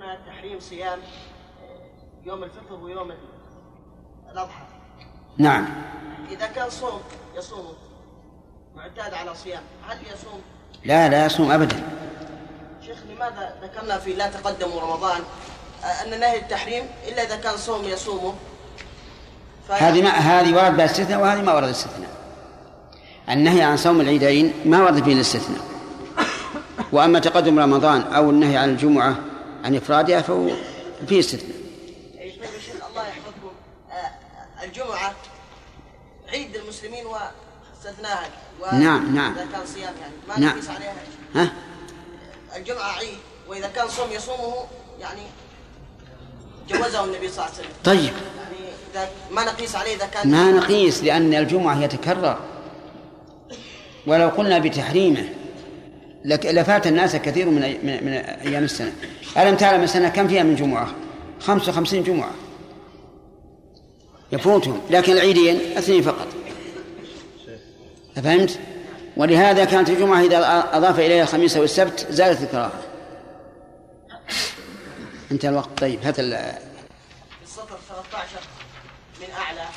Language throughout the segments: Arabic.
ذكرنا تحريم صيام يوم الفطر ويوم الأضحى. نعم. إذا كان صوم يصوم معتاد على صيام هل يصوم؟ لا لا يصوم أبدا. شيخ لماذا ذكرنا في لا تقدموا رمضان أن نهي التحريم إلا إذا كان صوم يصومه؟ هذه ما هذه ورد بها استثناء وهذه ما ورد استثناء النهي عن صوم العيدين ما ورد فيه الاستثناء. وأما تقدم رمضان أو النهي عن الجمعة عن افرادها فهو فيه استثناء. طيب الله يحفظكم. آه، الجمعة عيد المسلمين واستثناها نعم نعم. إذا كان صيام يعني. ما نعم. نقيس عليها. ها؟ الجمعة عيد. وإذا كان صوم يصومه يعني جوزه النبي صلى الله عليه وسلم. طيب. يعني إذا ما نقيس عليه إذا كان ما نقيس لأن الجمعة يتكرر. ولو قلنا بتحريمه. لفات الناس كثير من من, أيام السنة. ألم تعلم السنة كم فيها من جمعة؟ 55 جمعة. يفوتهم. لكن العيدين اثنين فقط. فهمت ولهذا كانت الجمعة إذا أضاف إليها الخميس والسبت زادت الكراهة. انتهى الوقت. طيب هات السطر 13 من أعلى.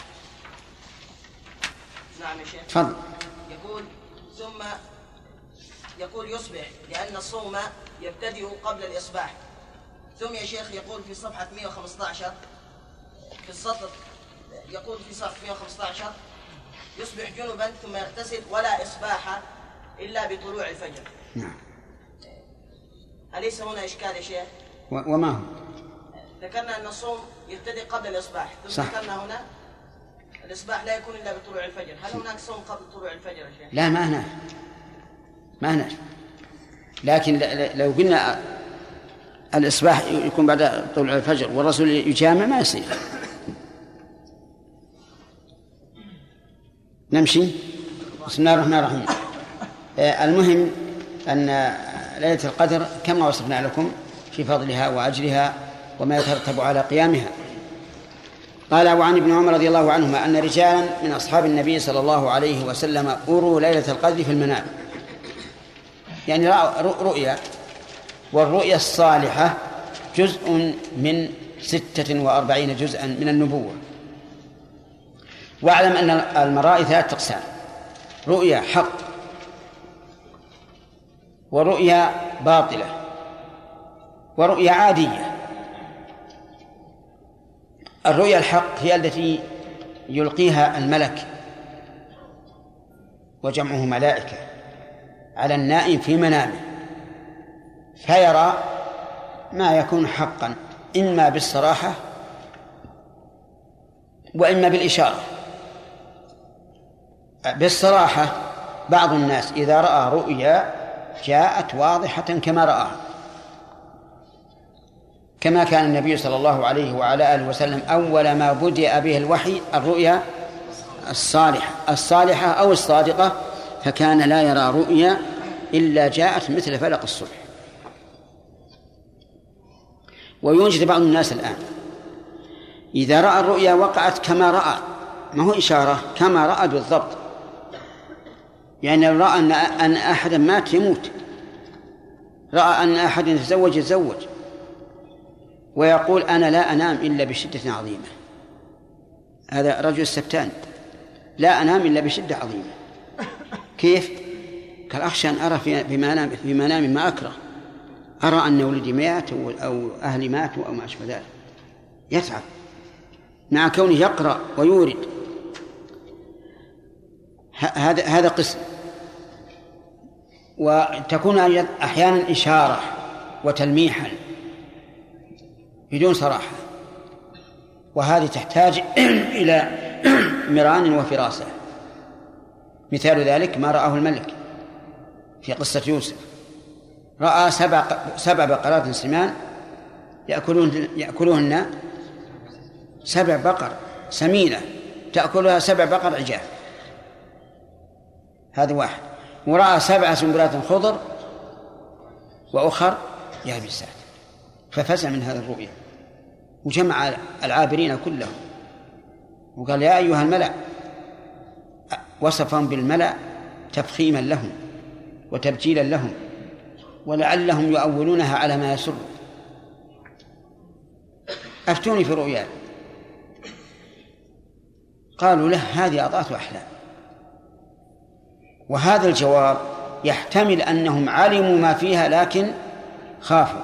نعم يا شيخ. تفضل. يقول يصبح لأن الصوم يبتدئ قبل الإصباح ثم يا شيخ يقول في صفحة 115 في السطر يقول في صفحة 115 يصبح جنبا ثم يغتسل ولا إصباح إلا بطلوع الفجر نعم أليس هنا إشكال يا شيخ؟ وما هو؟ ذكرنا أن الصوم يبتدئ قبل الإصباح ثم صح. ذكرنا هنا الإصباح لا يكون إلا بطلوع الفجر هل هناك صوم قبل طلوع الفجر يا شيخ؟ لا ما هناك ما هناك. لكن لو قلنا الإصباح يكون بعد طلوع الفجر والرسول يجامع ما يصير. نمشي؟ بسم الله الرحمن الرحيم. آه، المهم أن ليلة القدر كما وصفنا لكم في فضلها وأجرها وما يترتب على قيامها. قال وعن ابن عمر رضي الله عنهما أن رجالا من أصحاب النبي صلى الله عليه وسلم أروا ليلة القدر في المنام. يعني رؤيا. والرؤيا الصالحة جزء من ستة وأربعين جزءا من النبوة. واعلم أن المرائي ثلاثة أقسام. رؤيا حق ورؤيا باطلة ورؤيا عادية. الرؤيا الحق هي التي يلقيها الملك وجمعه ملائكة. على النائم في منامه فيرى ما يكون حقا إما بالصراحة وإما بالإشارة. بالصراحة بعض الناس إذا رأى رؤيا جاءت واضحة كما رآها كما كان النبي صلى الله عليه وعلى آله وسلم أول ما بدأ به الوحي الرؤيا الصالحة الصالحة أو الصادقة فكان لا يرى رؤيا إلا جاءت مثل فلق الصبح. ويوجد بعض الناس الآن. إذا رأى الرؤيا وقعت كما رأى ما هو إشارة؟ كما رأى بالضبط. يعني لو رأى أن أن أحدا مات يموت. رأى أن أحدا يتزوج يتزوج. ويقول أنا لا أنام إلا بشدة عظيمة. هذا رجل سبتان. لا أنام إلا بشدة عظيمة. كيف؟ قال أخشى أن أرى في منام في منام ما أكره. أرى أن ولدي مات أو أهلي ماتوا أو ما أشبه ذلك. يتعب. مع كونه يقرأ ويورد. هذا هذا قسم. وتكون أحيانا إشارة وتلميحا بدون صراحة. وهذه تحتاج إلى مران وفراسة. مثال ذلك ما رآه الملك في قصة يوسف. رأى سبع سبع بقرات سمان يأكلون يأكلهن سبع بقر سمينة تأكلها سبع بقر عجاف هذا واحد. ورأى سبع سنبلات خضر وأخر يابسات ففزع من هذه الرؤيا وجمع العابرين كلهم. وقال يا أيها الملأ وصفهم بالملأ تفخيما لهم وتبجيلا لهم ولعلهم يؤولونها على ما يسر. أفتوني في رؤياي قالوا له هذه أضغاث أحلام وهذا الجواب يحتمل أنهم علموا ما فيها لكن خافوا.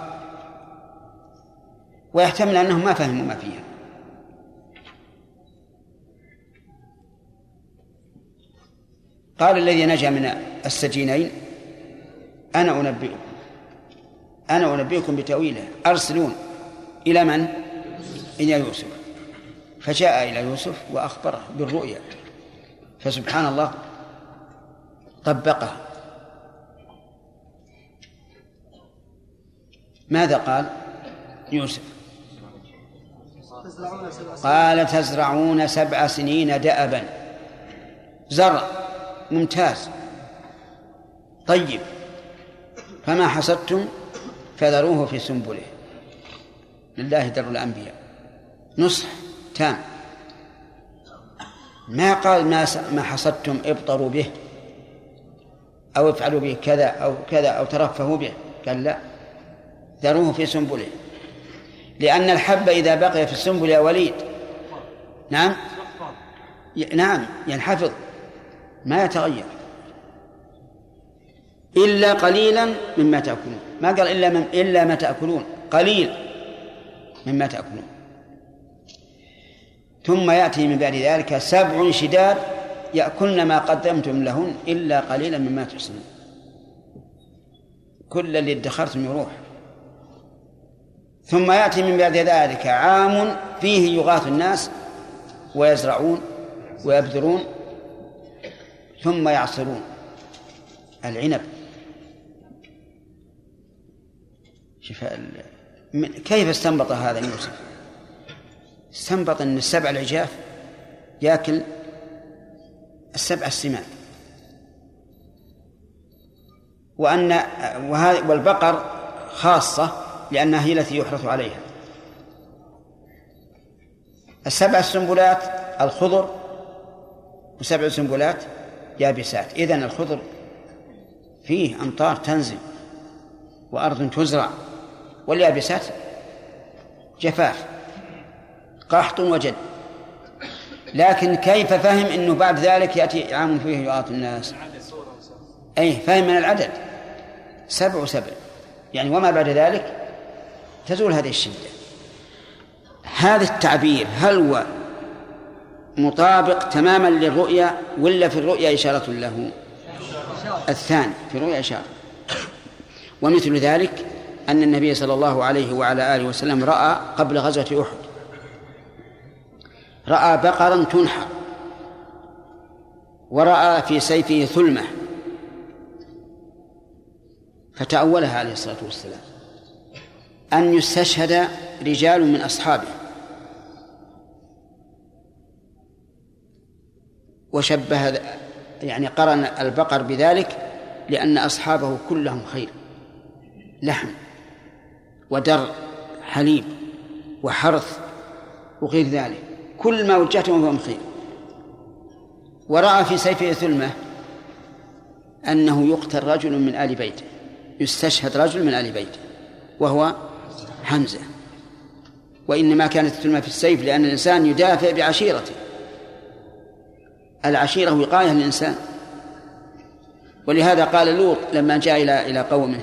ويحتمل أنهم ما فهموا ما فيها. قال الذي نجا من السجينين أنا أنبئكم أنا أنبئكم بتأويله. أرسلون إلى من؟ إلى يوسف. فجاء إلى يوسف وأخبره بالرؤيا. فسبحان الله طبقه. ماذا قال يوسف؟ قال تزرعون سبع سنين دأبا. زرع. ممتاز. طيب فما حصدتم فذروه في سنبله. لله در الأنبياء. نصح تام. ما قال ما ما حصدتم ابطروا به أو افعلوا به كذا أو كذا أو ترفهوا به. قال لا. ذروه في سنبله. لأن الحب إذا بقي في السنبل يا وليد نعم نعم ينحفظ. ما يتغير. إلا قليلا مما تأكلون. ما قال إلا من إلا ما تأكلون. قليل مما تأكلون. ثم يأتي من بعد ذلك سبع شداد يأكلن ما قدمتم لهن إلا قليلا مما تحسنون. كل اللي ادخرتم يروح. ثم يأتي من بعد ذلك عام فيه يغاث الناس ويزرعون ويبذرون ثم يعصرون. العنب. شوف كيف استنبط هذا يوسف؟ استنبط أن السبع العجاف يأكل السبع السمان وأن والبقر خاصة لأنها هي التي يحرث عليها. السبع السنبلات الخضر وسبع سنبلات يابسات. إذن الخضر فيه أمطار تنزل وأرض تزرع واليابسات جفاف قحط وجد. لكن كيف فهم انه بعد ذلك يأتي عام فيه يعاط الناس؟ أي فهم من العدد. سبع وسبع. يعني وما بعد ذلك تزول هذه الشدة. هذا التعبير هل هو مطابق تماما للرؤيا ولا في الرؤيا إشارة له؟ الثاني في الرؤيا إشارة. ومثل ذلك أن النبي صلى الله عليه وعلى آله وسلم رأى قبل غزوة أحد. رأى بقرا تنحر. ورأى في سيفه ثلمة. فتأولها عليه الصلاة والسلام. أن يستشهد رجال من أصحابه. وشبه يعني قرن البقر بذلك لأن أصحابه كلهم خير. لحم ودر حليب وحرث وغير ذلك. كل ما وجهتهم فهم خير. ورأى في سيفه ثلمة أنه يقتل رجل من آل بيته يستشهد رجل من آل بيته وهو حمزة. وإنما كانت الثلمة في السيف لأن الإنسان يدافع بعشيرته. العشيرة وقاية للإنسان ولهذا قال لوط لما جاء إلى إلى قومه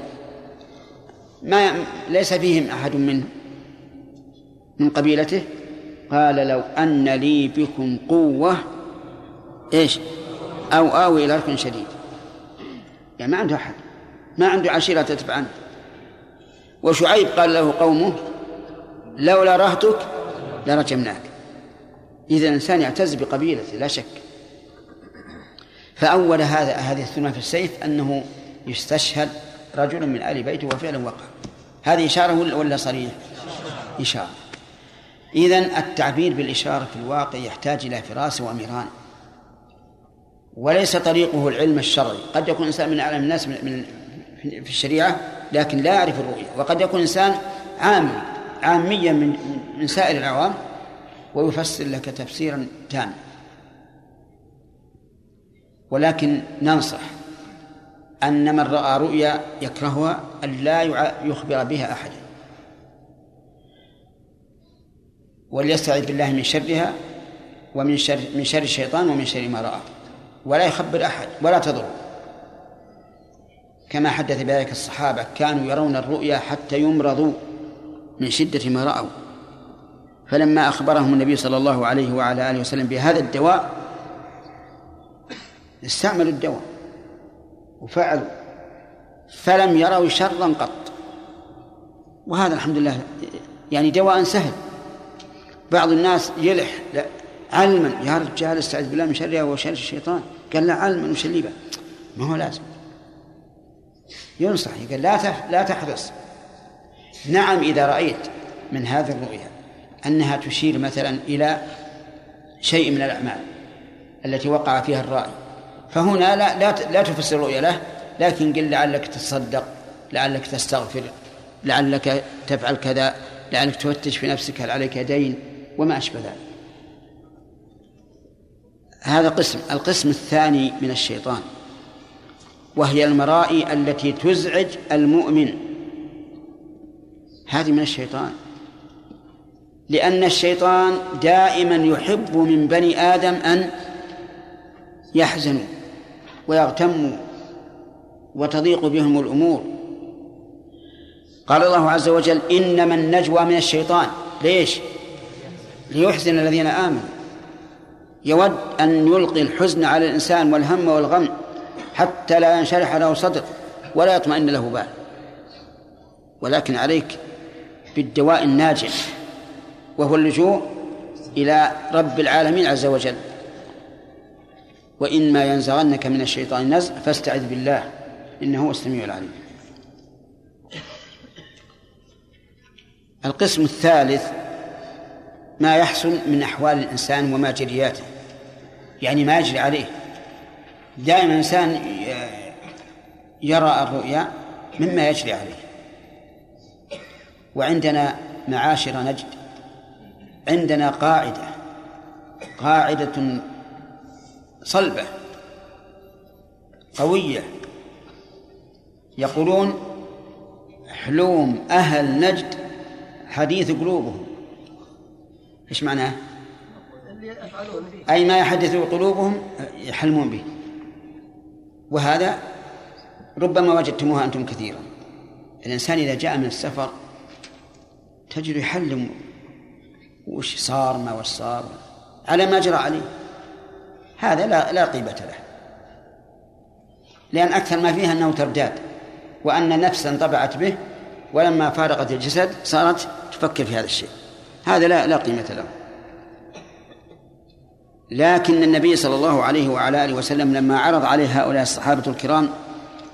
ما ليس فيهم أحد من من قبيلته؟ قال لو أن لي بكم قوة إيش؟ أو آوي إلى ركن شديد. يعني ما عنده أحد ما عنده عشيرة تتبع عنه. وشعيب قال له قومه لولا رهتك لرجمناك. إذا الإنسان يعتز بقبيلته لا شك. فأول هذا هذه الثناء في السيف أنه يستشهد رجل من آل بيته وفعلا وقع. هذه إشارة ولا صريح؟ إشارة. إذن التعبير بالإشارة في الواقع يحتاج إلى فراسة وأميران. وليس طريقه العلم الشرعي. قد يكون إنسان من أعلم الناس من في الشريعة لكن لا يعرف الرؤية. وقد يكون إنسان عام عاميا من من سائر العوام ويفسر لك تفسيرا تاما. ولكن ننصح أن من رأى رؤيا يكرهها أن لا يخبر بها أحدا وليستعذ بالله من شرها ومن شر من شر الشيطان ومن شر ما رأى. ولا يخبر أحد ولا تضر. كما حدث بذلك الصحابة كانوا يرون الرؤيا حتى يمرضوا من شدة ما رأوا. فلما أخبرهم النبي صلى الله عليه وعلى آله وسلم بهذا الدواء استعملوا الدواء وفعلوا فلم يروا شرا قط. وهذا الحمد لله يعني دواء سهل. بعض الناس يلح لا علما. يا رجال استعذ بالله من شرها وشر الشيطان. قال لا علما وش ما هو لازم. ينصح قال لا لا تحرص. نعم إذا رأيت من هذه الرؤيا أنها تشير مثلا إلى شيء من الأعمال التي وقع فيها الرأي فهنا لا لا لا تفسر الرؤيا له لكن قل لعلك تتصدق لعلك تستغفر لعلك تفعل كذا لعلك تفتش في نفسك هل عليك دين وما أشبه ذلك. هذا قسم القسم الثاني من الشيطان وهي المرائي التي تزعج المؤمن. هذه من الشيطان. لأن الشيطان دائما يحب من بني آدم أن يحزنوا. ويغتموا وتضيق بهم الأمور. قال الله عز وجل إنما النجوى من الشيطان. ليش؟ ليحزن الذين آمنوا. يود أن يلقي الحزن على الإنسان والهم والغم حتى لا ينشرح له صدر ولا يطمئن له بال. ولكن عليك بالدواء الناجح وهو اللجوء إلى رب العالمين عز وجل. وإما ينزغنك من الشيطان نزغ فاستعذ بالله إنه هو السميع العليم. القسم الثالث ما يحصل من أحوال الإنسان وما جرياته يعني ما يجري عليه. دائما الإنسان يرى الرؤيا مما يجري عليه. وعندنا معاشر نجد عندنا قاعدة قاعدة صلبة قوية. يقولون حلوم أهل نجد حديث قلوبهم. إيش معناه؟ أي ما يحدث قلوبهم يحلمون به. وهذا ربما وجدتموها أنتم كثيرا. الإنسان إذا جاء من السفر تجد يحلم وش صار ما وش صار على ما جرى عليه. هذا لا لا قيمة له. لأن أكثر ما فيها أنه ترداد وأن نفسا انطبعت به ولما فارقت الجسد صارت تفكر في هذا الشيء. هذا لا لا قيمة له. لكن النبي صلى الله عليه وعلى آله وسلم لما عرض عليه هؤلاء الصحابة الكرام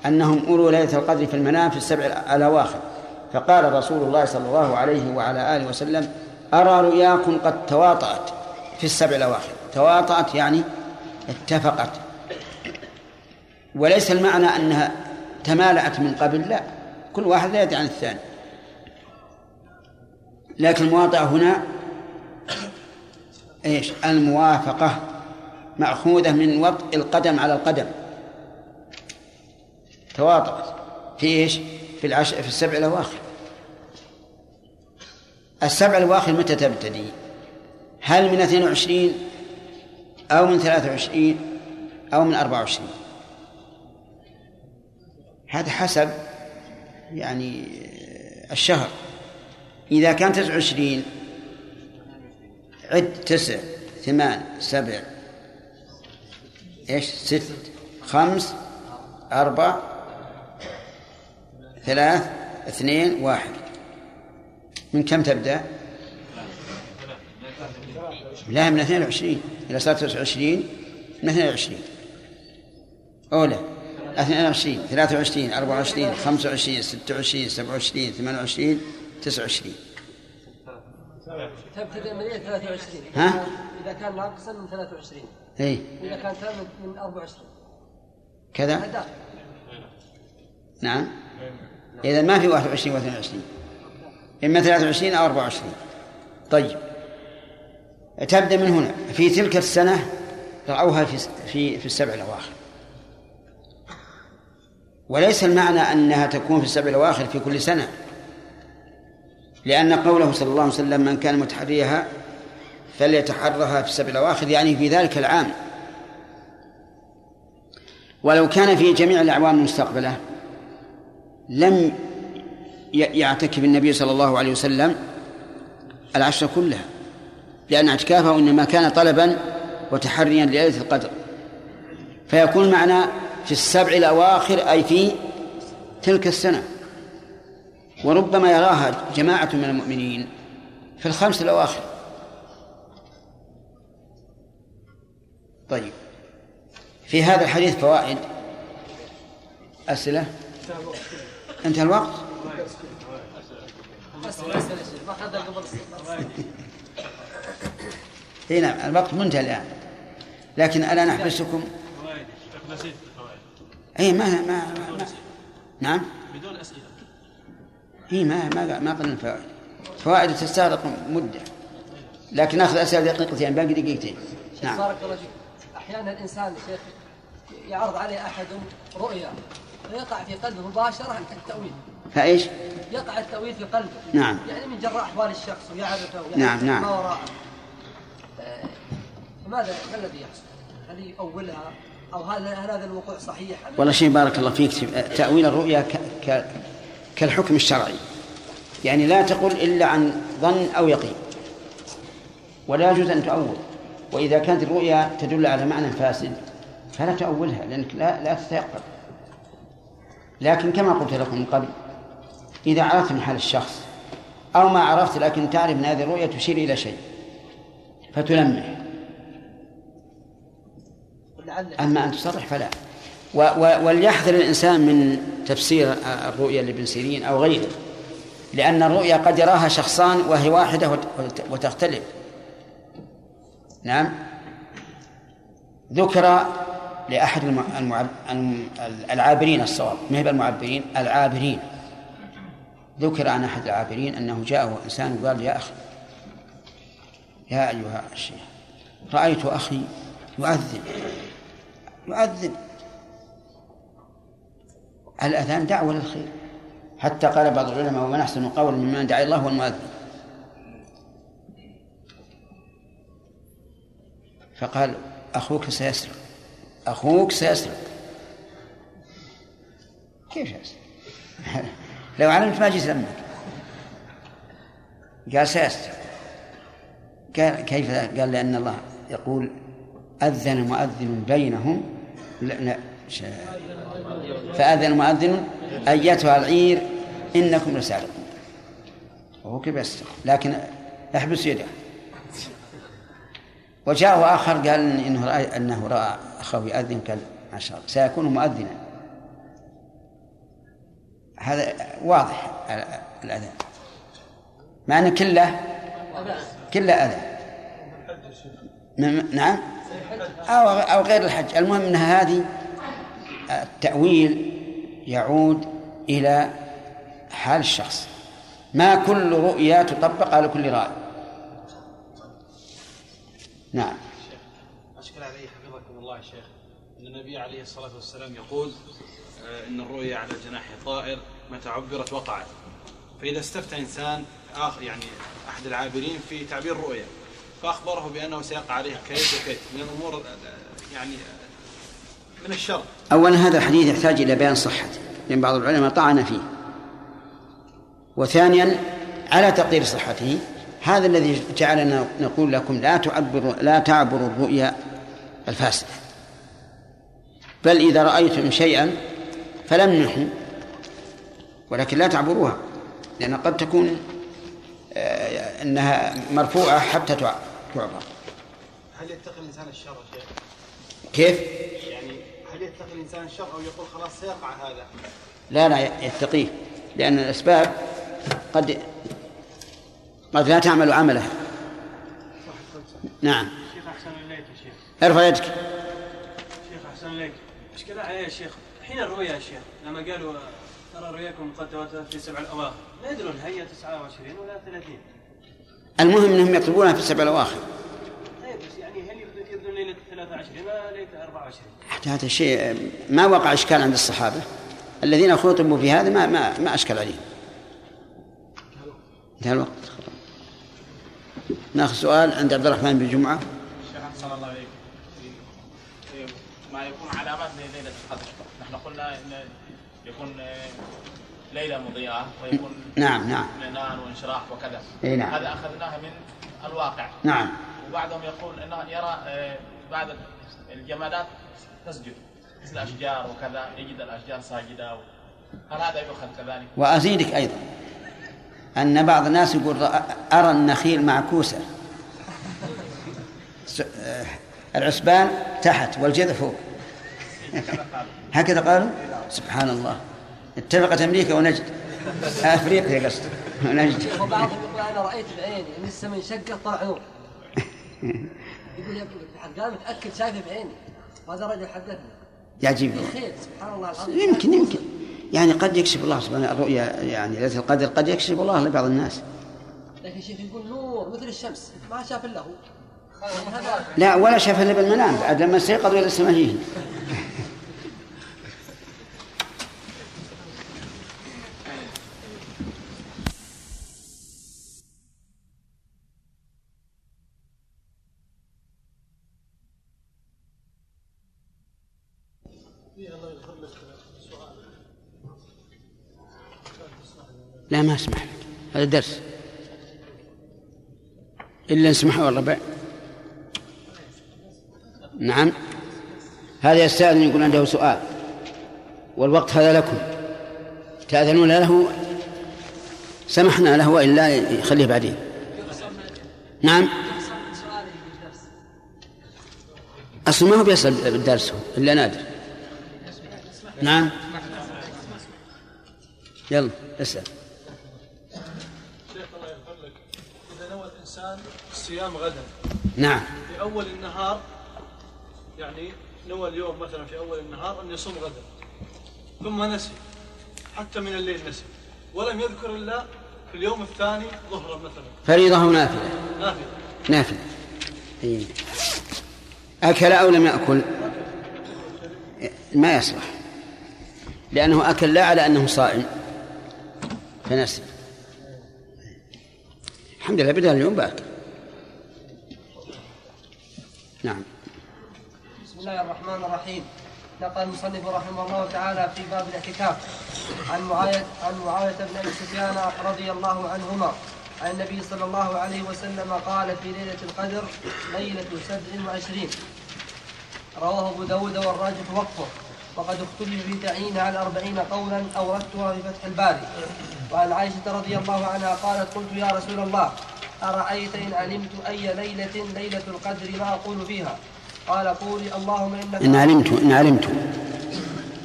أنهم أولو ليلة القدر في المنام في السبع الأواخر فقال رسول الله صلى الله عليه وعلى آله وسلم أرى رؤياكم قد تواطأت في السبع الأواخر. تواطأت يعني اتفقت. وليس المعنى أنها تمالأت من قبل لا. كل واحد لا يدري عن الثاني. لكن المواطأة هنا إيش؟ الموافقة مأخوذة من وطء القدم على القدم. تواطأت في إيش؟ في العش... في السبع الأواخر. السبع الأواخر متى تبتدي؟ هل من 22 أو من 23 أو من 24 هذا حسب يعني الشهر. إذا كان 29 عد تسع ثمان سبع إيش؟ ست خمس أربع ثلاث اثنين واحد. من كم تبدأ؟ لا من 22 إذا صارت 29 من 22 أولى 22 23 24 25 26 27 28 29 تبتدئ من 23 ها؟ إذا كان ناقصا من 23 اي وإذا كان تام من 24 كذا؟ نعم. إذا ما في 21 و 22 إما 23 أو 24 طيب. تبدأ من هنا. في تلك السنة رأوها في في في السبع الأواخر. وليس المعنى أنها تكون في السبع الأواخر في كل سنة. لأن قوله صلى الله عليه وسلم من كان متحريها فليتحرها في السبع الأواخر يعني في ذلك العام. ولو كان في جميع الأعوام المستقبلة لم يعتكف النبي صلى الله عليه وسلم العشر كلها. لأن أعتكافه إنما كان طلبا وتحريا لليلة القدر. فيكون معنا في السبع الأواخر أي في تلك السنة. وربما يراها جماعة من المؤمنين في الخمس الأواخر. طيب. في هذا الحديث فوائد. أسئلة؟ انتهى الوقت؟ اي نعم الوقت منتهى الآن. لكن ألا نحبسكم؟ اي ما ما, ما, ما نعم؟ بدون أسئلة اي ما ما ما قلنا فوائد فوائد تستغرق مدة. لكن ناخذ أسئلة دقيقتين باقي دقيقتين. نعم. بارك الله فيك. أحيانا الإنسان شيخ يعرض عليه أحد رؤيا ويقع في قلبه مباشرة التأويل. فإيش؟ يقع التأويل في قلبه. نعم. يعني من جراء أحوال الشخص ويعرفه ويعرف نعم نعم. ما وراءه. فماذا ما الذي يحصل؟ هل يؤولها أو هل هل هذا الوقوع صحيح؟ والله شيء بارك الله فيك. تأويل الرؤيا ك... ك... كالحكم الشرعي. يعني لا تقل إلا عن ظن أو يقين. ولا يجوز أن تؤول. وإذا كانت الرؤيا تدل على معنى فاسد فلا تؤولها لأنك لا لا تتيقن. لكن كما قلت لكم من قبل إذا عرفت من حال الشخص أو ما عرفت لكن تعرف أن هذه الرؤيا تشير إلى شيء فتلمح أما أن تصرح فلا. و و وليحذر الإنسان من تفسير الرؤيا لابن سيرين أو غيره. لأن الرؤيا قد يراها شخصان وهي واحدة وتختلف. نعم. ذكر لأحد المعب... العابرين الصواب. ما هي المعبرين العابرين. ذكر عن أحد العابرين أنه جاءه إنسان وقال يا أخي يا أيها الشيخ رأيت أخي يؤذن يؤذن. الأذان دعوة للخير. حتى قال بعض العلماء ومن أحسن قولا ممن دعا الله هو المؤذن. فقال أخوك سيسرق. أخوك سيسرق. كيف يسرق لو علمت ما جيت قال سيسرق. كيف قال؟ لأن الله يقول أذن مؤذن بينهم فأذن مؤذن أيتها العير إنكم لسارقون. وهو كيف لكن احبس يده. وجاءه آخر قال إنه رأى أنه رأى أخاه يؤذن قال ما شاء الله سيكون مؤذنا. هذا واضح الأذان مع أن كله كله أذى. نعم. أو أو غير الحج. المهم أن هذه التأويل يعود إلى حال الشخص. ما كل رؤيا تطبق على كل رأي. نعم. أشكل علي حفظكم الله شيخ. أن النبي عليه الصلاة والسلام يقول آه، إن الرؤيا على جناح طائر متى عبرت وقعت. فإذا استفتى إنسان آخر يعني أحد العابرين في تعبير الرؤيا فأخبره بأنه سيقع عليه كيد وكيد من الأمور يعني من الشر. أولا هذا الحديث يحتاج إلى بيان صحته لأن بعض العلماء طعن فيه. وثانيا على تقدير صحته هذا الذي جعلنا نقول لكم لا تعبر لا تعبروا الرؤيا الفاسدة. بل إذا رأيتم شيئا فلمنحوا ولكن لا تعبروها. لأن قد تكون آه، أنها مرفوعة حتى تعبر. هل يتقي الإنسان الشر يا شيخ؟ كيف؟ يعني هل يتقي الإنسان الشر أو يقول خلاص سيقع هذا؟ لا لا يتقيه. لأن الأسباب قد قد لا تعمل عمله نعم. شيخ أحسن إليك يا شيخ. ارفع يدك. شيخ أحسن إليك. مشكلة عليه يا شيخ؟ حين الرؤيا يا شيخ لما قالوا ترى رؤياكم قد تواترت في سبع الأواخر. لا يدرون هي 29 ولا 30 المهم إنهم يطلبونها في السبع الأواخر. طيب بس يعني هل يبدون ليلة 23 ولا ليلة 24 حتى هذا الشيء ما وقع إشكال عند الصحابة. الذين خطبوا في هذا ما ما ما أشكل عليهم انتهى الوقت. ناخذ سؤال عند عبد الرحمن بن جمعة. شيخ أحسن الله في- في ما يكون علامات لليلة القدر نحن قلنا إن يكون ليلة مضيئة ويكون نعم نعم. اعلان وانشراح وكذا. إي نعم. هذا أخذناه من الواقع. نعم. وبعضهم يقول إنه يرى آه، بعض الجمادات تسجد مثل الاشجار وكذا يجد الأشجار ساجدة. هل هذا يؤخذ كذلك؟ وأزيدك أيضا. أن بعض الناس يقول أرى النخيل معكوسة آه، العسبان تحت والجذع فوق. هكذا قالوا؟ سبحان الله. اتفقت أمريكا ونجد أفريقيا قصد ونجد وبعضهم يقول أنا رأيت بعيني إن السماء انشقت طلع نور يقول يا قال متأكد شايفه بعيني. وهذا رجل حدثني يعجب. خير سبحان الله العظيم. يمكن يمكن. يعني قد يكشف الله سبحانه الرؤيا يعني ليلة القدر قد يكشف الله لبعض الناس. لكن شيخ يقول نور مثل الشمس. ما شاف إلا هو. لا ولا شاف إلا بالمنام. بعد لما استيقظ إلى السماء لا ما أسمح لك. هذا درس. إلا نسمحه الربع نعم. هذا يستأذن يقول عنده سؤال. والوقت هذا لكم. تأذنون له؟ سمحنا له وإلا يخليه بعدين. نعم. أصلا ما هو بيسأل بالدرس إلا نادر. نعم. يلا اسأل. الصيام غدا. نعم. في أول النهار يعني نوى اليوم مثلا في أول النهار أن يصوم غدا. ثم نسي حتى من الليل نسي. ولم يذكر إلا في اليوم الثاني ظهرا مثلا. فريضة أو نافلة؟ نافلة. نافلة. أي. أكل أو لم يأكل؟ ما يصلح. لأنه أكل لا على أنه صائم. فنسي. الحمد لله بدأ اليوم باكر. نعم. بسم الله الرحمن الرحيم. نقل المصنف رحمه الله تعالى في باب الاعتكاف عن معاوية عن معاوية بن أبي سفيان رضي الله عنهما عن النبي صلى الله عليه وسلم قال في ليلة القدر ليلة سبع وعشرين. رواه أبو داود والراجح وقفه. وقد اختلف في تعيين على أربعين قولا أوردتها في فتح الباري. وعن عائشة رضي الله عنها قالت قلت يا رسول الله أرأيت إن علمت أي ليلة ليلة القدر ما أقول فيها؟ قال قولي اللهم إنك إن علمت إن علمت.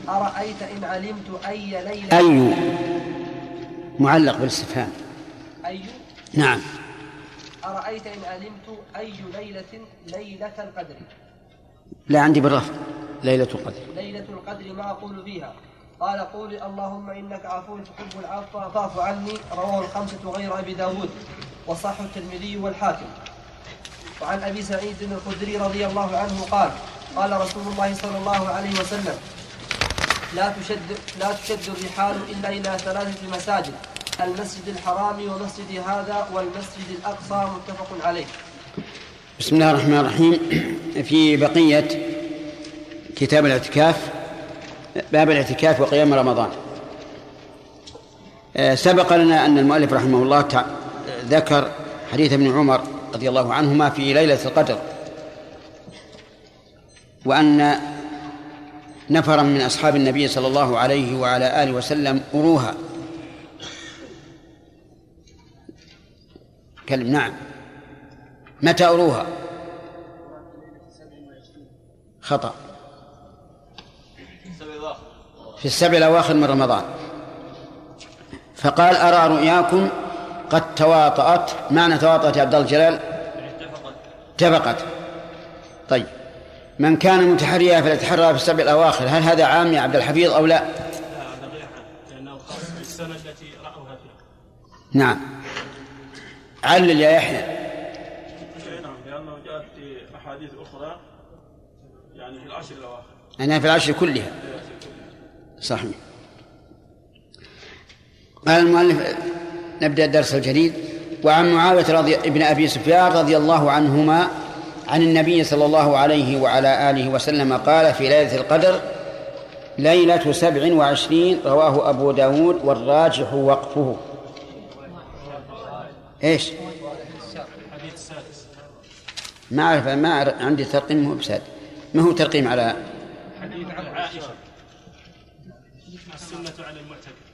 أرأيت إن علمت أي ليلة أي معلق بالاستفهام. أي؟ نعم. أرأيت إن علمت أي ليلة ليلة القدر؟ لا عندي بالرفض. ليلة القدر. ليلة القدر ما أقول فيها. قال قولي اللهم إنك عفو تحب العفو فاعف عني رواه الخمسة غير أبي داود. وصح الترمذي والحاكم. وعن أبي سعيد الخدري رضي الله عنه قال قال رسول الله صلى الله عليه وسلم لا تشد لا تشد الرحال إلا إلى ثلاثة مساجد المسجد الحرام ومسجد هذا والمسجد الأقصى. متفق عليه. بسم الله الرحمن الرحيم. في بقية كتاب الاعتكاف باب الاعتكاف وقيام رمضان. آه، سبق لنا أن المؤلف رحمه الله ذكر حديث ابن عمر رضي الله عنهما في ليلة القدر وأن نفرا من أصحاب النبي صلى الله عليه وعلى آله وسلم أروها. كلم نعم. متى أروها؟ خطأ. في السبع الأواخر من رمضان. فقال أرى رؤياكم قد تواطأت. معنى تواطأت يا عبد الله الجلال؟ اتفقت. طيب. من كان متحريا فليتحرى في السبع الأواخر. هل هذا عام يا عبد الحفيظ أو لا؟ لا هذا غير حال لأنه خاص بالسنه التي راوها فيها نعم. علل يا يحيى. نعم لأنه جاءت في احاديث أخرى يعني في العشر الاواخر أنها في العشر كلها. صحيح. قال المؤلف نبدأ الدرس الجديد. وعن معاوية رضي ابن أبي سفيان رضي الله عنهما عن النبي صلى الله عليه وعلى آله وسلم قال في ليلة القدر ليلة سبع وعشرين رواه أبو داود والراجح وقفه. إيش؟ ما أعرف ما عندي ترقيم مو بساد ما هو ترقيم على حديث عن عائشة. السنة على المعتكف.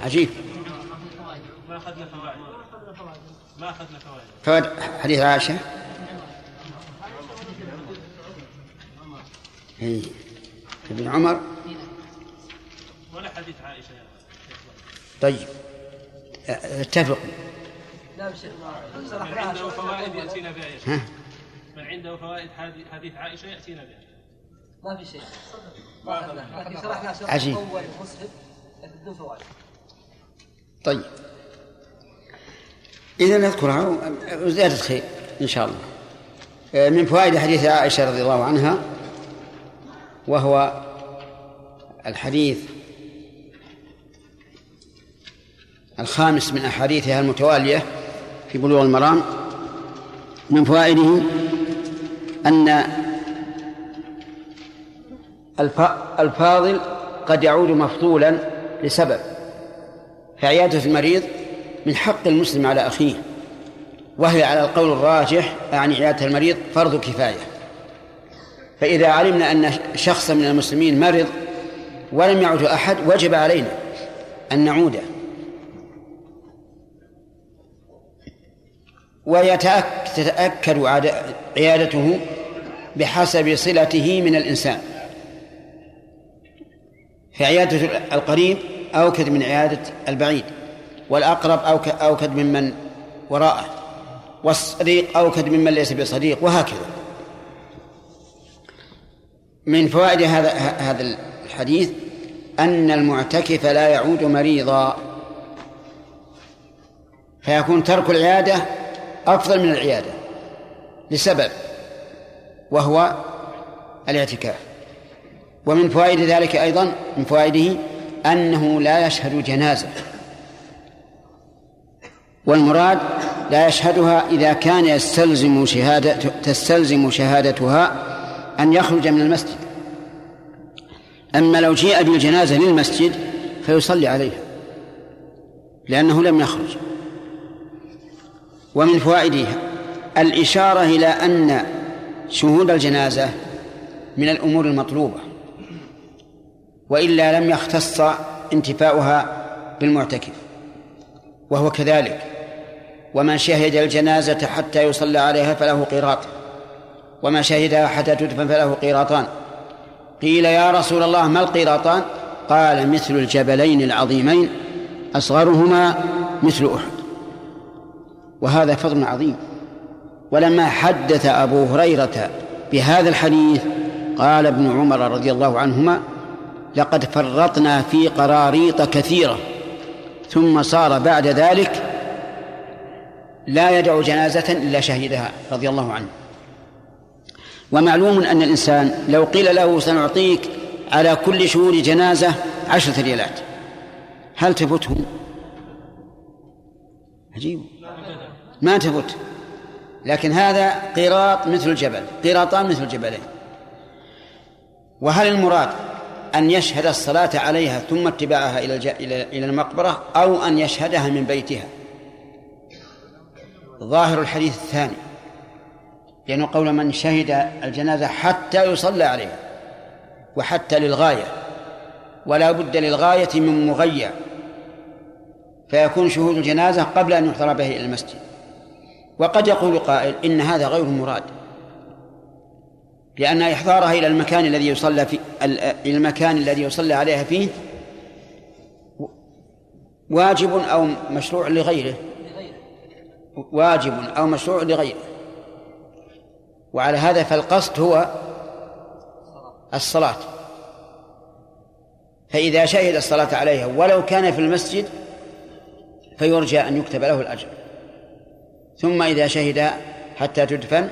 عجيب. ما أخذنا فوائد. ما أخذنا فوائد. فوائد حديث عائشة. إيه. ابن عمر. ولا حديث عائشة. طيب. اتفق شيخ من عنده فوائد. يأتينا بها من عنده فوائد حدي- حديث عائشة يأتينا بها. ما في شيء. ما شرحنا شرح عجيب. أول مسلم لكن بدون فوائد. طيب. إذا نذكرها وزيادة خير إن شاء الله. آه، من فوائد حديث عائشة رضي الله عنها وهو الحديث الخامس من أحاديثها المتوالية في بلوغ المرام. من فوائده أن الف- الفاضل قد يعود مفضولا لسبب. فعيادة المريض من حق المسلم على أخيه وهي على القول الراجح يعني عيادة المريض فرض كفاية. فإذا علمنا أن شخصا من المسلمين مرض ولم يعد أحد وجب علينا أن نعوده. ويتأكد عيادته بحسب صلته من الإنسان. فعيادة القريب أوكد من عيادة البعيد والأقرب أوك- أوكد ممن وراءه والصديق أوكد ممن ليس بصديق وهكذا. من فوائد هذا هذا الحديث أن المعتكف لا يعود مريضا فيكون ترك العيادة أفضل من العيادة لسبب وهو الاعتكاف. ومن فوائد ذلك أيضا من فوائده أنه لا يشهد جنازة. والمراد لا يشهدها إذا كان يستلزم شهادة تستلزم شهادتها أن يخرج من المسجد. أما لو جيء بالجنازة للمسجد فيصلي عليها لأنه لم يخرج. ومن فوائدها الإشارة إلى أن شهود الجنازة من الأمور المطلوبة. وإلا لم يختص انتفاؤها بالمعتكف وهو كذلك. ومن شهد الجنازة حتى يصلى عليها فله قيراط وما شهدها حتى تدفن فله قيراطان. قيل يا رسول الله ما القيراطان؟ قال مثل الجبلين العظيمين أصغرهما مثل أحد. وهذا فضل عظيم. ولما حدث أبو هريرة بهذا الحديث قال ابن عمر رضي الله عنهما لقد فرطنا في قراريط كثيرة ثم صار بعد ذلك لا يدع جنازة إلا شهدها رضي الله عنه. ومعلوم أن الإنسان لو قيل له سنعطيك على كل شهود جنازة عشرة ريالات هل تفته؟ عجيب. ما تفت لكن هذا قيراط مثل الجبل قيراطان مثل الجبلين. وهل المراد أن يشهد الصلاة عليها ثم اتباعها إلى. إلى المقبرة أو أن يشهدها من بيتها ظاهر الحديث الثاني لأنه قول من شهد الجنازة حتى يصلى عليها وحتى للغاية ولا بد للغاية من مغير فيكون شهود الجنازة قبل أن يحضر به إلى المسجد وقد يقول قائل إن هذا غير مراد لأن إحضارها إلى المكان الذي يصلى في المكان الذي يصلى عليها فيه واجب أو مشروع لغيره. واجب أو مشروع لغيره. وعلى هذا فالقصد هو الصلاة. فإذا شهد الصلاة عليها ولو كان في المسجد فيرجى أن يكتب له الأجر. ثم إذا شهد حتى تدفن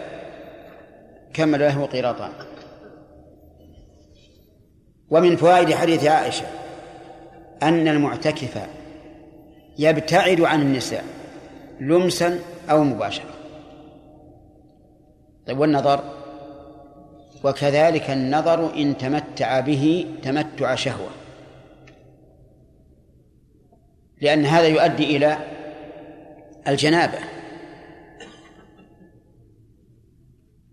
كمل له قيراطان ومن فوائد حديث عائشة أن المعتكف يبتعد عن النساء لمسا أو مباشرة. طيب والنظر؟ وكذلك النظر إن تمتع به تمتع شهوة. لأن هذا يؤدي إلى الجنابة.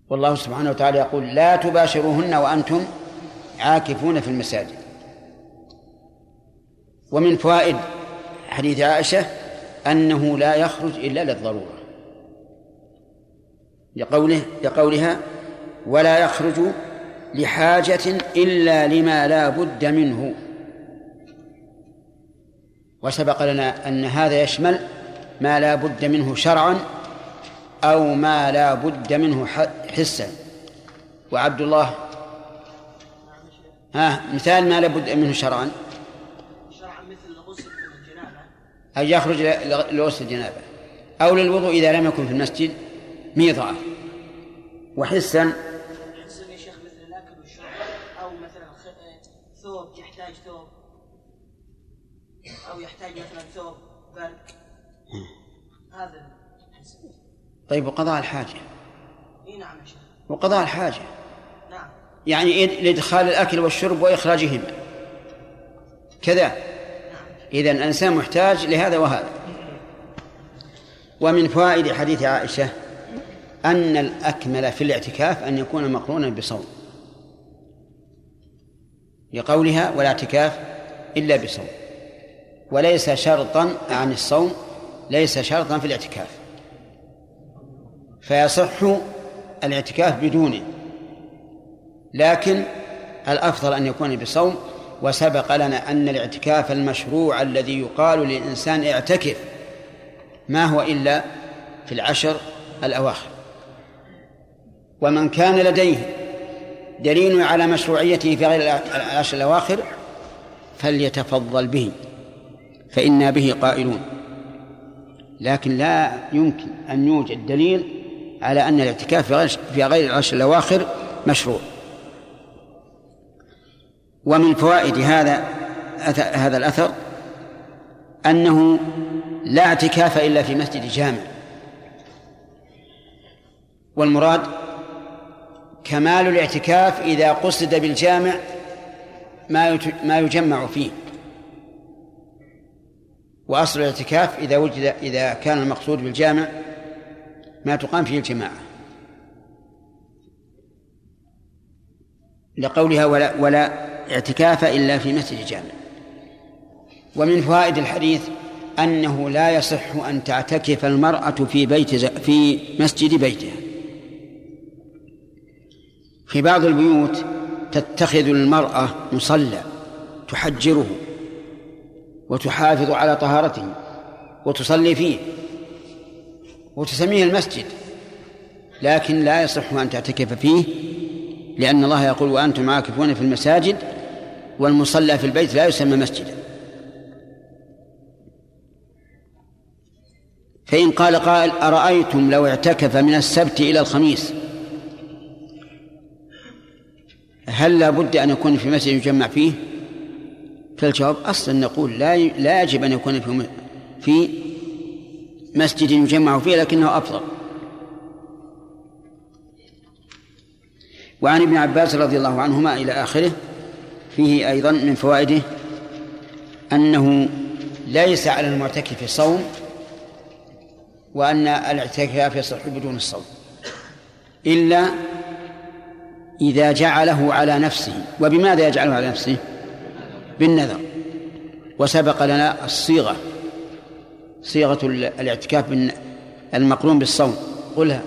والله سبحانه وتعالى يقول لا تباشروهن وأنتم عاكفون في المساجد. ومن فوائد حديث عائشة أنه لا يخرج إلا للضرورة. لقوله لقولها ولا يخرج لحاجة إلا لما لا بد منه. وسبق لنا أن هذا يشمل ما لا بد منه شرعا أو ما لا بد منه حسا. وعبد الله ها مثال ما لا بد منه شرعا. شرعا مثل غسل الجنابة يخرج لغسل الجنابة. أو للوضوء إذا لم يكن في المسجد ميضة وحسا حسن يا شيخ مثل الأكل والشرب. أو مثلا ثوب يحتاج ثوب. أو يحتاج مثلا ثوب برد هذا طيب وقضاء الحاجة. نعم يا شيخ. وقضاء الحاجة. نعم. يعني إد- لإدخال الأكل والشرب وإخراجهما كذا. إذا الإنسان محتاج لهذا وهذا. ومن فوائد حديث عائشة أن الأكمل في الاعتكاف أن يكون مقرونا بصوم. لقولها ولا اعتكاف إلا بصوم. وليس شرطا عن الصوم ليس شرطا في الاعتكاف. فيصح الاعتكاف بدونه. لكن الأفضل أن يكون بصوم وسبق لنا أن الاعتكاف المشروع الذي يقال للإنسان اعتكف. ما هو إلا في العشر الأواخر. ومن كان لديه دليل على مشروعيته في غير العشر الأواخر فليتفضل به فإنا به قائلون. لكن لا يمكن أن يوجد دليل على أن الاعتكاف في غير العشر الأواخر مشروع. ومن فوائد هذا هذا الأثر أنه لا اعتكاف إلا في مسجد جامع. والمراد كمال الاعتكاف إذا قصد بالجامع ما ما يجمع فيه. وأصل الاعتكاف إذا وجد إذا كان المقصود بالجامع ما تقام فيه الجماعة. لقولها ولا ولا اعتكاف إلا في مسجد جامع. ومن فوائد الحديث أنه لا يصح أن تعتكف المرأة في بيت في مسجد بيتها. في بعض البيوت تتخذ المرأة مصلى تحجره وتحافظ على طهارته وتصلي فيه. وتسميه المسجد لكن لا يصح أن تعتكف فيه لأن الله يقول وأنتم عاكفون في المساجد والمصلى في البيت لا يسمى مسجدا. فإن قال قائل أرأيتم لو اعتكف من السبت إلى الخميس؟ هل لا بد أن يكون في مسجد يجمع فيه؟ فالجواب أصلا نقول لا لا يجب أن يكون في في مسجد يجمع فيه لكنه أفضل وعن ابن عباس رضي الله عنهما إلى آخره فيه أيضا من فوائده أنه ليس على المعتكف صوم وأن الاعتكاف يصح بدون الصوم إلا إذا جعله على نفسه. وبماذا يجعله على نفسه؟ بالنذر. وسبق لنا الصيغة. صيغة الاعتكاف بالن- المقرون بالصوم. قلها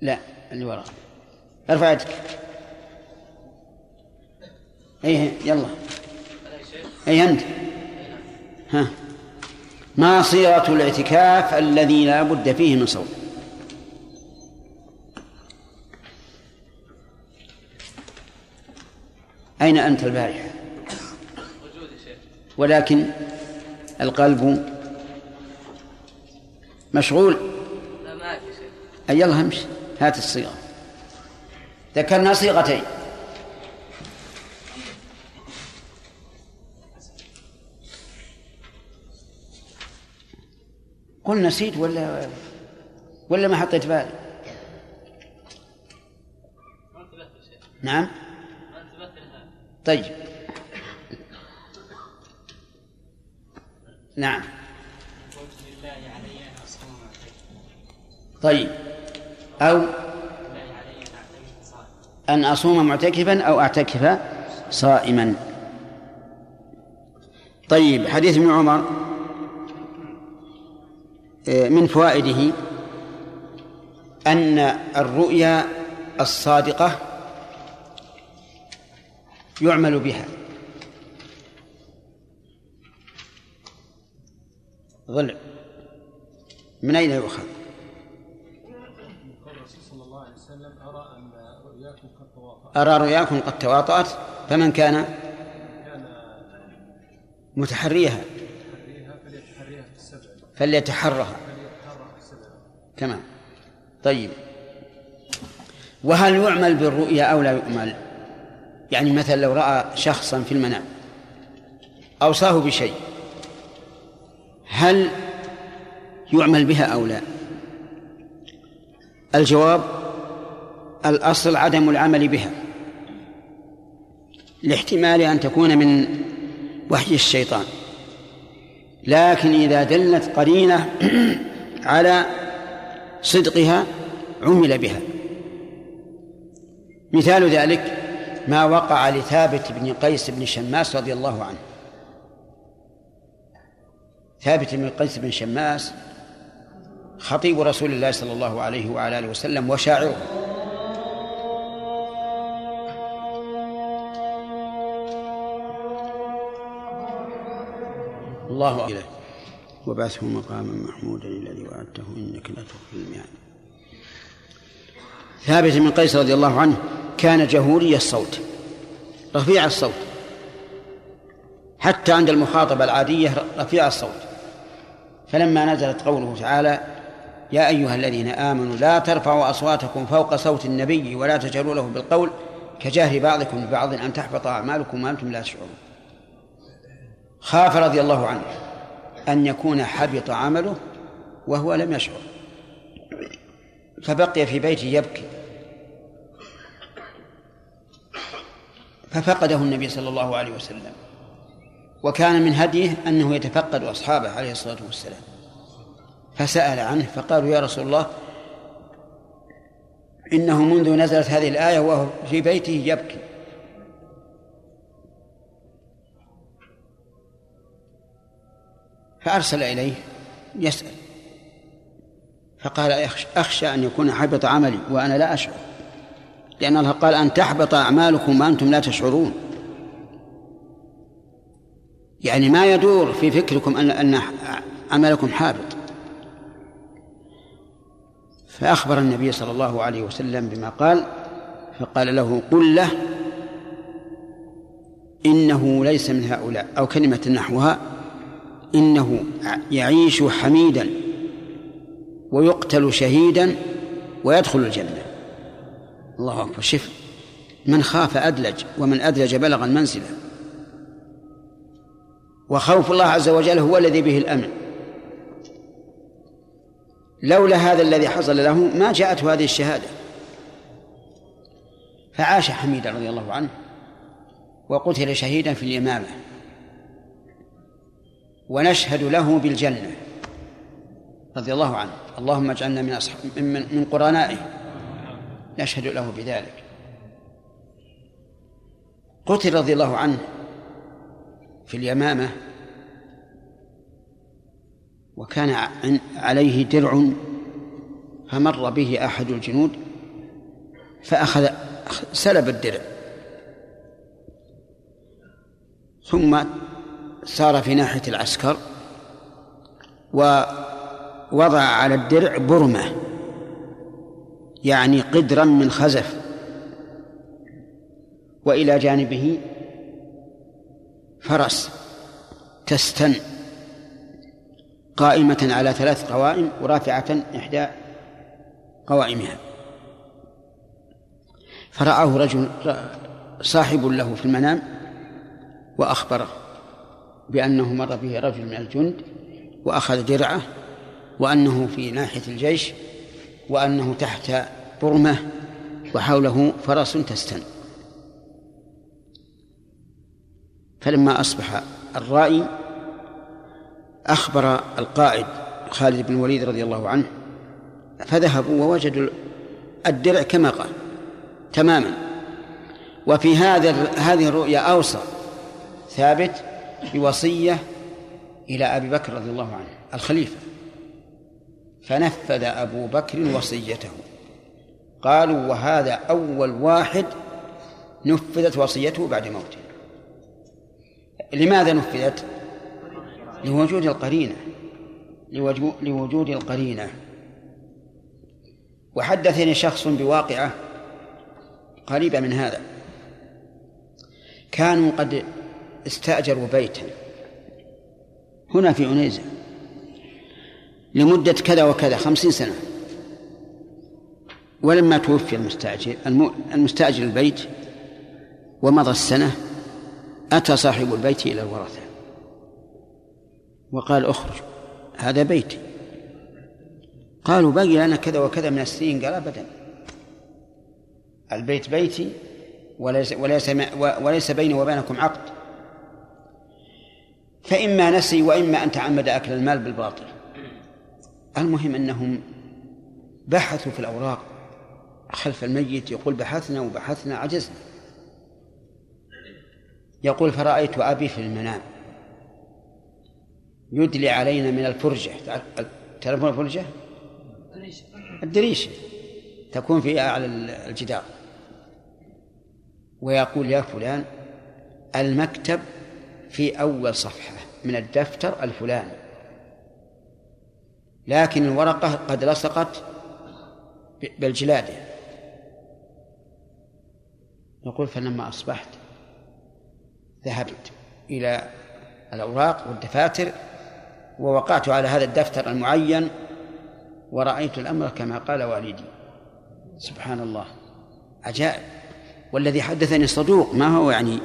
لا اللي وراء. ارفع يدك. اي يلا. اي أنت. ها. ما صيغة الاعتكاف الذي لا بد فيه من صوم؟ أين أنت البارحة؟ ولكن القلب مشغول. أي يلا همشي هات الصيغة. ذكرنا صيغتين. قل نسيت ولا ولا ما حطيت بالي نعم. طيب. نعم. طيب. أو أن أصوم معتكفا أو أعتكف صائما. طيب حديث ابن عمر آه، من فوائده أن الرؤيا الصادقة يعمل بها. من أين يؤخذ؟ أرى رؤياكم قد تواطأت. فمن كان متحريها؟ فليتحرها. تمام. طيب. وهل يعمل بالرؤيا أو لا يعمل؟ يعني مثلا لو رأى شخصا في المنام أوصاه بشيء هل يعمل بها أو لا. الجواب الأصل عدم العمل بها. لاحتمال أن تكون من وحي الشيطان. لكن إذا دلت قرينة على صدقها عمل بها. مثال ذلك ما وقع لثابت بن قيس بن شماس رضي الله عنه. ثابت بن قيس بن شماس خطيب رسول الله صلى الله عليه وعلى آله وسلم وشاعره. الله إله وبعثه مقاما محمودا الذي وعدته إنك لا تخلف الميعاد. ثابت بن قيس رضي الله عنه كان جهوري الصوت رفيع الصوت. حتى عند المخاطبة العادية رفيع الصوت. فلما نزلت قوله تعالى يا أيها الذين آمنوا لا ترفعوا أصواتكم فوق صوت النبي ولا تجهروا له بالقول كجهر بعضكم ببعض أن تحبط أعمالكم وأنتم لا تشعرون. خاف رضي الله عنه أن يكون حبط عمله وهو لم يشعر. فبقي في بيته يبكي. ففقده النبي صلى الله عليه وسلم. وكان من هديه أنه يتفقد أصحابه عليه الصلاة والسلام. فسأل عنه فقالوا يا رسول الله إنه منذ نزلت هذه الآية وهو في بيته يبكي. فأرسل إليه يسأل. فقال أخشى أن يكون حبط عملي وأنا لا أشعر. لأن الله قال أن تحبط أعمالكم وأنتم لا تشعرون. يعني ما يدور في فكركم أن أن عملكم حابط. فأخبر النبي صلى الله عليه وسلم بما قال فقال له قل له إنه ليس من هؤلاء أو كلمة نحوها إنه يعيش حميدا ويقتل شهيدا ويدخل الجنة. الله أكبر. شف من خاف أدلج ومن أدلج بلغ المنزلة وخوف الله عز وجل هو الذي به الأمن. لولا هذا الذي حصل له ما جاءته هذه الشهادة. فعاش حميدا رضي الله عنه وقتل شهيدا في اليمامة. ونشهد له بالجنة رضي الله عنه. اللهم اجعلنا من أصحاب من, من قرنائه. نشهد له بذلك. قتل رضي الله عنه في اليمامة وكان عليه درع فمر به أحد الجنود فأخذ سلب الدرع. ثم سار في ناحية العسكر ووضع على الدرع برمة يعني قدرا من خزف. وإلى جانبه فرس تستن. قائمة على ثلاث قوائم ورافعة إحدى قوائمها. فرآه رجل صاحب له في المنام وأخبره بأنه مر به رجل من الجند وأخذ درعه وأنه في ناحية الجيش وأنه تحت برمة وحوله فرس تستن. فلما أصبح الرائي أخبر القائد خالد بن الوليد رضي الله عنه فذهبوا ووجدوا الدرع كما قال تماما. وفي هذا هذه الرؤيا أوصى ثابت بوصية إلى أبي بكر رضي الله عنه الخليفة. فنفذ أبو بكر وصيته. قالوا وهذا أول واحد نفذت وصيته بعد موته. لماذا نفذت؟ لوجود القرينة لوجود القرينة. وحدثني شخص بواقعة قريبة من هذا. كانوا قد استأجروا بيتا. هنا في عنيزة لمدة كذا وكذا خمسين سنة. ولما توفي المستأجر المستأجر البيت ومضى السنة أتى صاحب البيت إلى الورثة وقال اخرج هذا بيتي. قالوا بقي لنا كذا وكذا من السنين. قال أبدا. البيت بيتي وليس وليس وليس بيني وبينكم عقد. فإما نسي وإما أن تعمد أكل المال بالباطل. المهم أنهم بحثوا في الأوراق. خلف الميت يقول بحثنا وبحثنا عجزنا. يقول فرأيت أبي في المنام. يدلي علينا من الفرجة. تعرفون الفرجة؟ الدريشة. تكون في أعلى الجدار. ويقول يا فلان المكتب في أول صفحة من الدفتر الفلاني. لكن الورقة قد لصقت بالجلادة. يقول فلما أصبحت ذهبت إلى الأوراق والدفاتر ووقعت على هذا الدفتر المعين ورأيت الأمر كما قال والدي. سبحان الله. عجائب. والذي حدثني صدوق ما هو يعني؟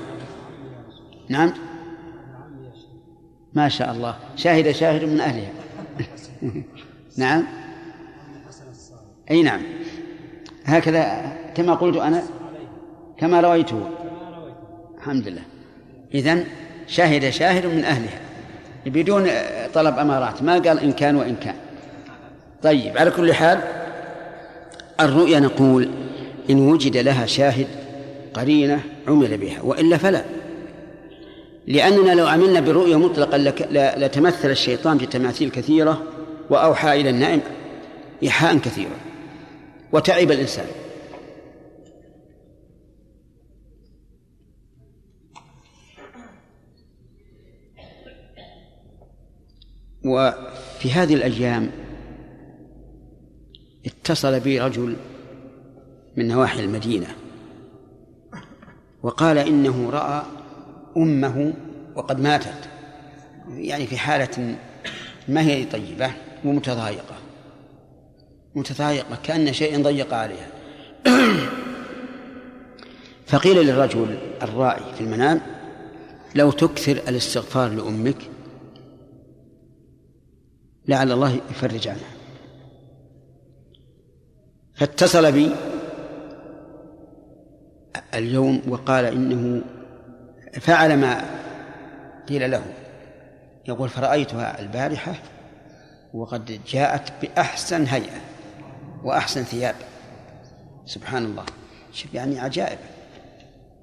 نعم؟ ما شاء الله. شاهد شاهد من أهلها. نعم؟ أي نعم. هكذا كما قلت أنا كما رويته. الحمد لله. إذن شاهد شاهد من أهلها. بدون طلب أمارات. ما قال إن كان وإن كان. طيب على كل حال الرؤيا نقول إن وجد لها شاهد قرينة عمل بها وإلا فلا. لأننا لو عملنا بالرؤيا مطلقا لتمثل الشيطان بتماثيل كثيرة وأوحى إلى النائم إيحاء كثيرا وتعب الإنسان. وفي هذه الأيام اتصل بي رجل من نواحي المدينة وقال إنه رأى أمه وقد ماتت يعني في حالة ما هي طيبة ومتضايقة متضايقة كأن شيء ضيق عليها. فقيل للرجل الرائي في المنام لو تكثر الاستغفار لأمك لعل الله يفرج عنها فاتصل بي اليوم وقال إنه فعل ما قيل له. يقول فرأيتها البارحة وقد جاءت بأحسن هيئة وأحسن ثياب. سبحان الله. شوف يعني عجائب.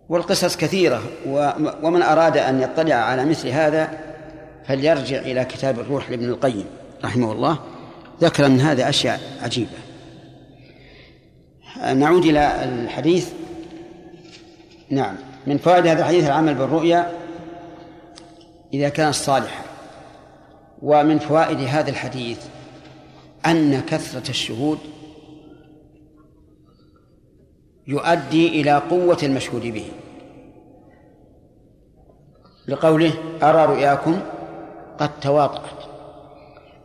والقصص كثيرة ومن أراد أن يطلع على مثل هذا فليرجع إلى كتاب الروح لابن القيم. رحمه الله ذكر من هذا أشياء عجيبة. نعود إلى الحديث. نعم من فوائد هذا الحديث العمل بالرؤيا إذا كانت صالحة ومن فوائد هذا الحديث أن كثرة الشهود يؤدي إلى قوة المشهود به. لقوله أرى رؤياكم قد تواطأت.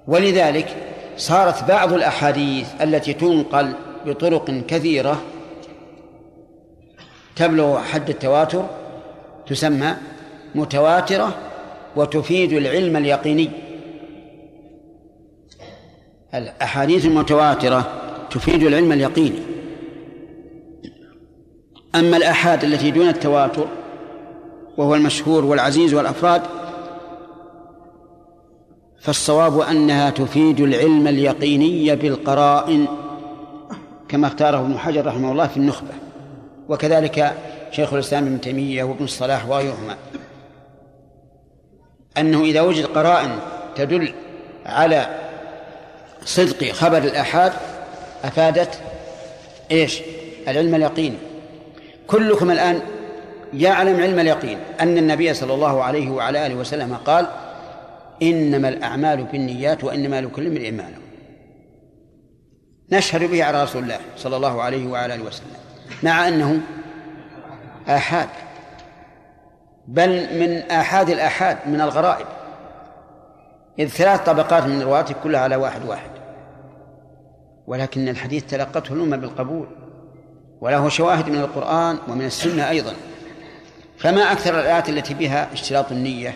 ولذلك صارت بعض الأحاديث التي تنقل بطرق كثيرة تبلغ حد التواتر تسمى متواترة وتفيد العلم اليقيني. الأحاديث المتواترة تفيد العلم اليقيني. أما الآحاد التي دون التواتر وهو المشهور والعزيز والأفراد فالصواب أنها تفيد العلم اليقيني بالقرائن كما اختاره ابن حجر رحمه الله في النخبة. وكذلك شيخ الإسلام ابن تيمية وابن الصلاح وغيرهما. أنه إذا وجد قرائن تدل على صدق خبر الآحاد أفادت إيش؟ العلم اليقيني. كلكم الآن يعلم علم اليقين. أن النبي صلى الله عليه وعلى آله وسلم قال إنما الأعمال بالنيات وإنما لكل امرئ ما نشهد به على رسول الله صلى الله عليه وعلى آله وسلم مع أنه آحاد بل من آحاد الآحاد من الغرائب. إذ ثلاث طبقات من الرواتب كلها على واحد واحد. ولكن الحديث تلقته الأمة بالقبول وله شواهد من القرآن ومن السنة أيضا. فما أكثر الآيات التي بها اشتراط النية؟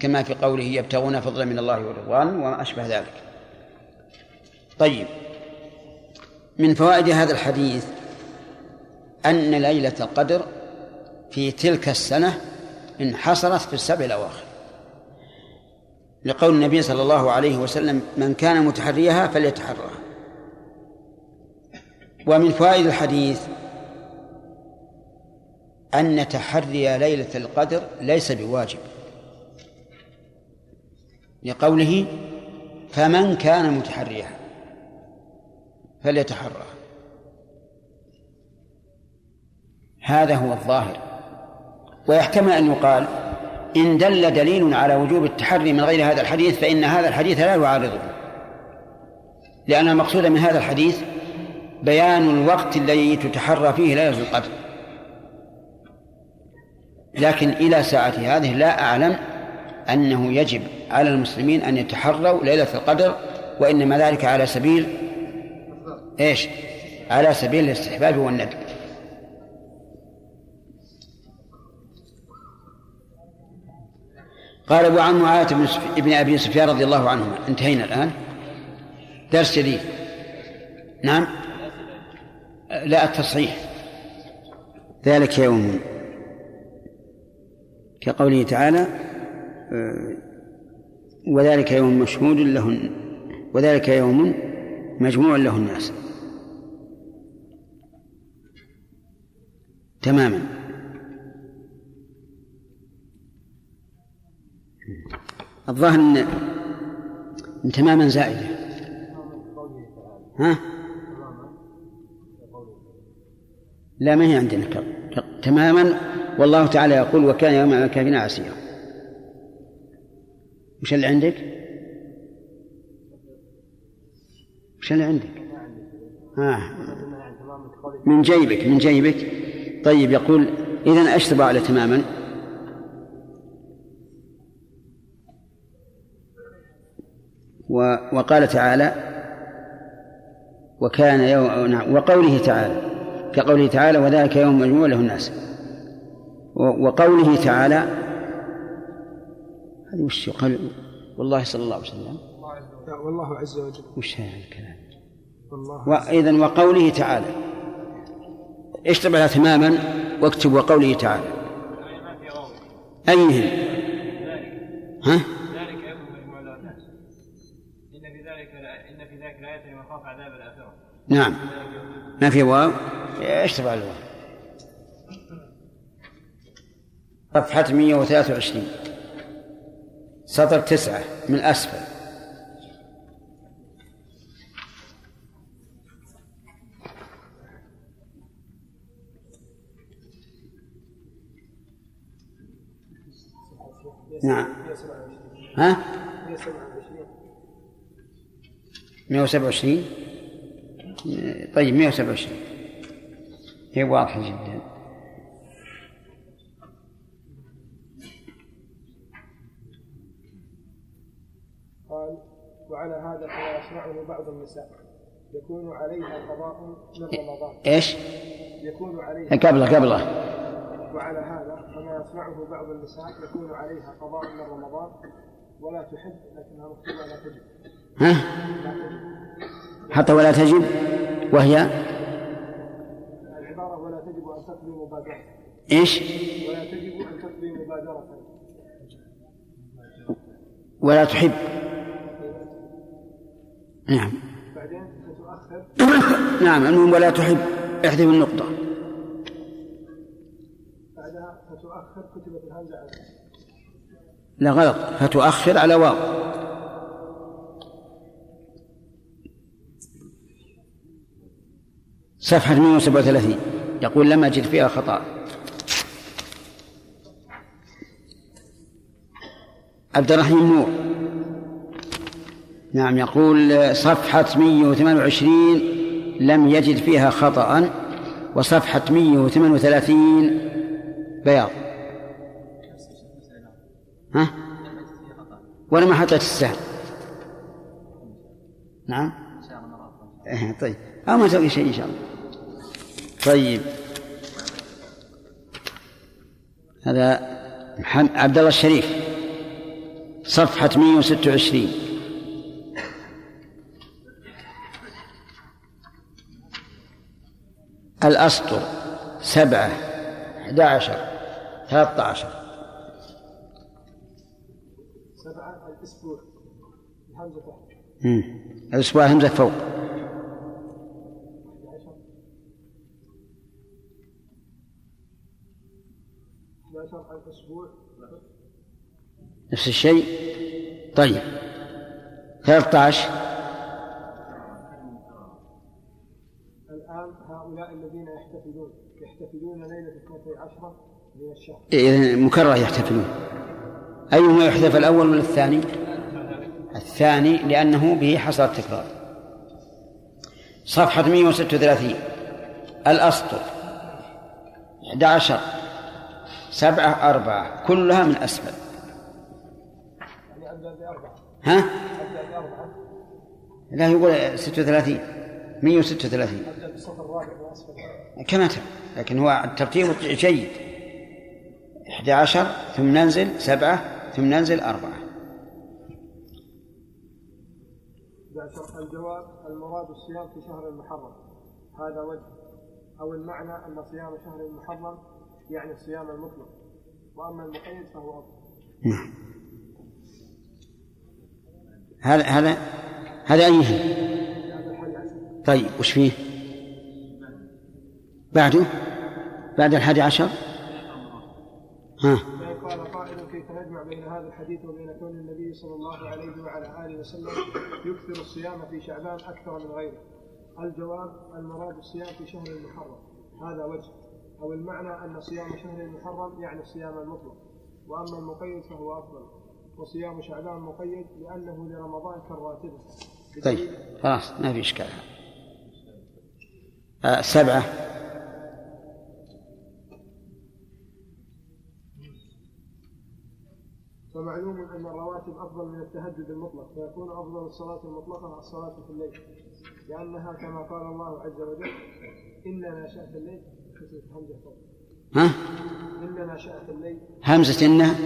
كما في قوله يبتغون فضلا من الله ورضوان وما أشبه ذلك. طيب. من فوائد هذا الحديث أن ليلة القدر في تلك السنة انحصرت في السبع الأواخر. لقول النبي صلى الله عليه وسلم من كان متحريها فليتحرها ومن فوائد الحديث أن تحري ليلة القدر ليس بواجب. لقوله فمن كان متحريها فليتحرى. هذا هو الظاهر. ويحتمل أن يقال إن دل دليل على وجوب التحري من غير هذا الحديث فإن هذا الحديث لا يعارضه. لأن المقصود من هذا الحديث بيان الوقت الذي تتحرى فيه ليلة القدر لكن إلى ساعة هذه لا أعلم أنه يجب على المسلمين أن يتحروا ليلة القدر وإنما ذلك على سبيل إيش؟ على سبيل الاستحباب والندب. قال أبو عن معاوية بن أبي سفيان رضي الله عنهما. انتهينا الآن. درس جديد. نعم. لا التصحيح. ذلك يوم. كقوله تعالى آه، وذلك يوم مشهود له وذلك يوم مجموع له الناس تماما. الظاهر إن تماما زائدة. ها؟ لا ما هي عندنا تماما. والله تعالى يقول وكان يوم على الكافرين عسيرا وش اللي عندك؟ وش اللي عندك؟ آه. من جيبك من جيبك طيب يقول إذا أشتبع على تماما وقال تعالى وكان يوم نعم وقوله تعالى كقوله تعالى وذلك يوم مجموع له الناس وقوله تعالى هذه وش قال والله صلى الله عليه وسلم. والله عز وجل. وش هذا الكلام؟ وإذا وقوله تعالى. اشتبه تماما واكتب وقوله تعالى. أيهم ها؟ ذلك يوم مجموع له الناس إن في ذلك إن في ذلك لآية لمن خاف عذاب الآخرة. نعم. ما في واو؟ اشتبه الواو. صفحة 123 سطر تسعة من أسفل نعم. ها؟ 127 طيب 127 هي واضحة جدا قال وعلى هذا فلا يشرعه بعض النساء يكون عليها قضاء من رمضان. إيش؟ يكون عليها. قبله قبله. وعلى هذا فما يصنعه بعض النساء يكون عليها قضاء من رمضان. ولا تحب لكنها مكتوبة لا تجب. ها؟ لا تجب. حتى ولا تجب؟ وهي؟ العبارة ولا تجب أن تقضي مبادرة. إيش؟ ولا تجب أن تقضي مبادرة. ولا تحب. نعم. نعم المهم ولا تحب. احذف النقطة. بعدها فتؤخر كتبت لا غلط. فتؤخر على واو. صفحة 137 يقول لم أجد فيها خطأ. عبد الرحيم نور. نعم يقول صفحة 128 لم يجد فيها خطأ وصفحة 138 بياض. ها؟ وأنا ما حطيت السهم. نعم. إيه طيب. أو ما نسوي شيء إن شاء الله. طيب. هذا عبد الله الشريف. صفحة 126 الأسطر سبعة أحد عشر ثلاثة عشر. سبعة الأسبوع الهمزة فوق. الأسبوع همزة فوق. نفس الشيء؟ طيب. 13 هؤلاء الذين يحتفلون يحتفلون ليلة اثنتي عشرة من الشهر. إذا مكرر يحتفلون. أيهما يحذف الأول ولا الثاني؟ الثاني لأنه به حصل التكرار. صفحة 136 الأسطر. 11 سبعة أربعة. كلها من أسفل. يعني ها؟ لا يقول 36 136 أبدأ بالصف الرابع من أسفل كما تم لكن هو الترتيب جيد. 11 ثم ننزل سبعة ثم ننزل أربعة. 11 الجواب المراد الصيام في شهر المحرم. هذا وجه. أو المعنى أن صيام شهر المحرم يعني الصيام المطلق. وأما المقيد فهو أفضل. نعم. هذا هذا هذا أيه هذا الحل عشر طيب وش فيه؟ بعده؟ بعد الحادي عشر؟ ها. قال قائل كيف نجمع بين هذا الحديث وبين كون النبي صلى الله عليه وعلى آله وسلم يكثر الصيام في شعبان أكثر من غيره؟ الجواب المراد الصيام في شهر المحرم. هذا وجه. أو المعنى أن صيام شهر المحرم يعني الصيام المطلق. وأما المقيد فهو أفضل. وصيام شعبان مقيد لأنه لرمضان كالراتبة. طيب خلاص ما في إشكال. آه سبعة. فمعلوم أن الرواتب أفضل من التهجد المطلق فيكون أفضل الصلاة المطلقة الصلاة في الليل. لأنها كما قال الله عز وجل إن ناشئة الليل همزة فوق. ها؟ إن ناشئة الليل همزة إنه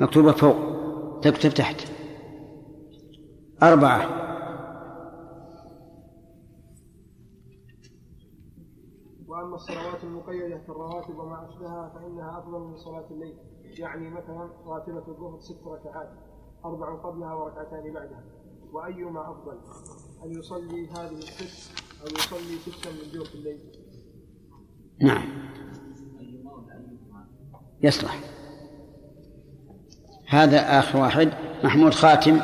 مكتوبة فوق تكتب تحت. أربعة. الصلوات المقيدة كالرواتب وما أشبهها فإنها أفضل من صلاة الليل. يعني مثلا راتبة الظهر ست ركعات أربع قبلها وركعتان بعدها. وأيما أفضل أن يصلي هذه الست أو يصلي ستا من جوف الليل. نعم. يصلح. هذا آخر واحد. محمود خاتم.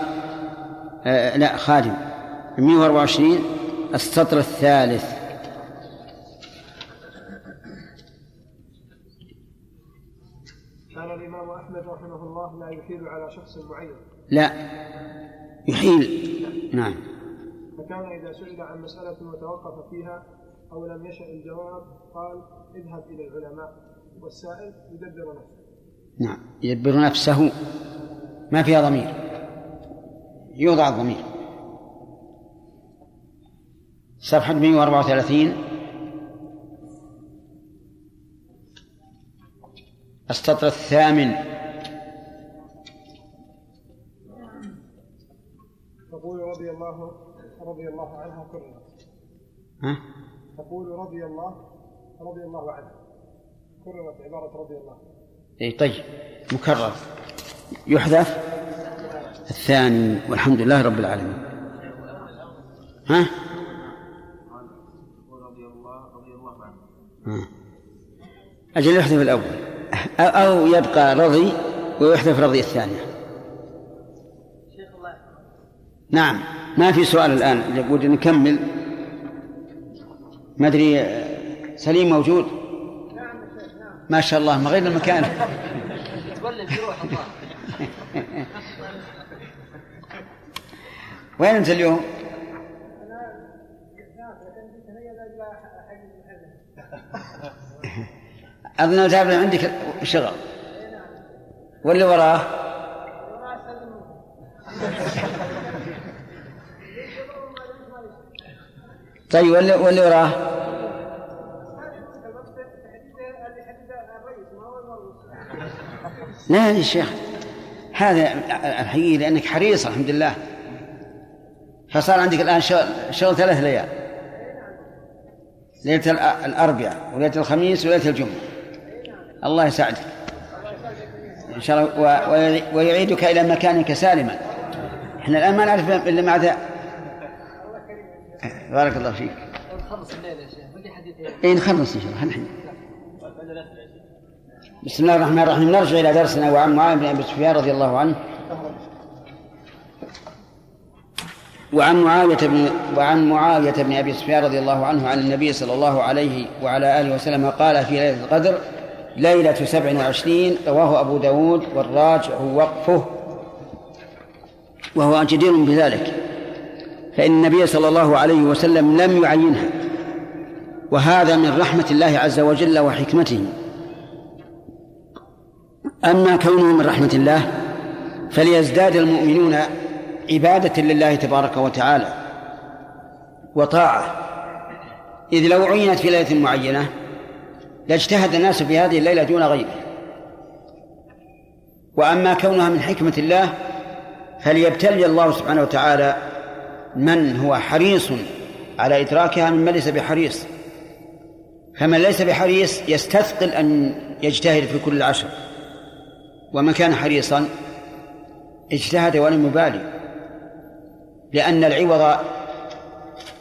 آه لا خادم. 124 السطر الثالث. كان الإمام أحمد رحمه الله لا يحيل على شخص معين. لا. يحيل. نعم. فكان إذا سئل عن مسألة وتوقف فيها أو لم يشأ الجواب قال اذهب إلى العلماء والسائل يدبر نفسه. نعم. يدبر نفسه. ما فيها ضمير. يوضع الضمير. صفحة 134 السطر الثامن. يقول رضي الله رضي الله عنها كررت ها؟ تقول رضي الله رضي الله عنها كررت عبارة رضي الله. اي طيب. مكرر. يحذف. الثاني. والحمد لله رب العالمين. ها؟ ها. أجل يحذف الأول. أو- يبقى رضي ويحذف رضي الثانية. نعم ما في سؤال الآن. يقول نكمل. ما أدري سليم موجود؟ ما شاء الله ما غير المكان. وين أنت اليوم؟ أظن تابع عندك شغل. واللي وراه؟ طيب واللي واللي وراه؟ لا يا شيخ هذا الحقيقة لأنك حريص الحمد لله. فصار عندك الآن شغل, شغل ثلاث ليال. ليلة الأ- الأربعاء وليلة الخميس وليلة الجمعة. الله يساعدك. إن شاء الله ويعيدك إلى مكانك سالما. إحنا الآن ما نعرف إلا مع بارك الله فيك. نخلص الليلة يا شيخ اي نخلص إن شاء الله الحين بسم الله الرحمن الرحيم. نرجع إلى درسنا وعن معاويه بن أبي سفيان رضي الله عنه. وعن معاوية بن وعن معاوية بن أبي سفيان رضي الله عنه عن النبي صلى الله عليه وعلى آله وسلم قال في ليلة القدر ليلة سبع وعشرين رواه أبو داود والراجع وقفه وهو جدير بذلك. فإن النبي صلى الله عليه وسلم لم يعينها. وهذا من رحمة الله عز وجل وحكمته. أما كونه من رحمة الله فليزداد المؤمنون عبادة لله تبارك وتعالى وطاعة. إذ لو عينت في ليلة معينة لاجتهد الناس في هذه الليلة دون غيره. وأما كونها من حكمة الله فليبتلي الله سبحانه وتعالى من هو حريص على إدراكها ممن ليس بحريص. فمن ليس بحريص يستثقل أن يجتهد في كل عشر ومن كان حريصا اجتهد ولم يبالي لأن العوض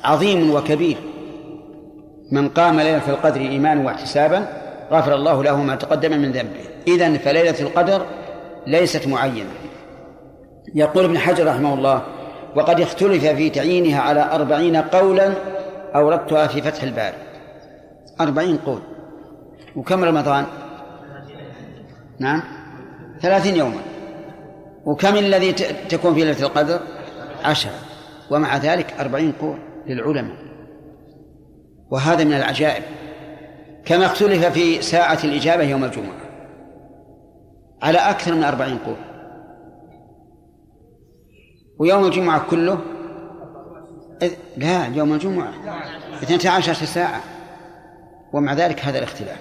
عظيم وكبير. من قام ليلة القدر إيمانا واحتسابا غفر الله له ما تقدم من ذنبه. إذن فليلة القدر ليست معينة. يقول ابن حجر رحمه الله وقد اختلف في تعيينها على أربعين قولا أوردتها في فتح الباري. أربعين قول. وكم رمضان؟ نعم. ثلاثين يوما. وكم الذي تكون في ليلة القدر؟ عشرة. ومع ذلك أربعين قول للعلماء. وهذا من العجائب. كما اختلف في ساعة الإجابة يوم الجمعة. على أكثر من أربعين قول. ويوم الجمعة كله؟ لا يوم الجمعة. اثنتا عشرة ساعة. ومع ذلك هذا الاختلاف.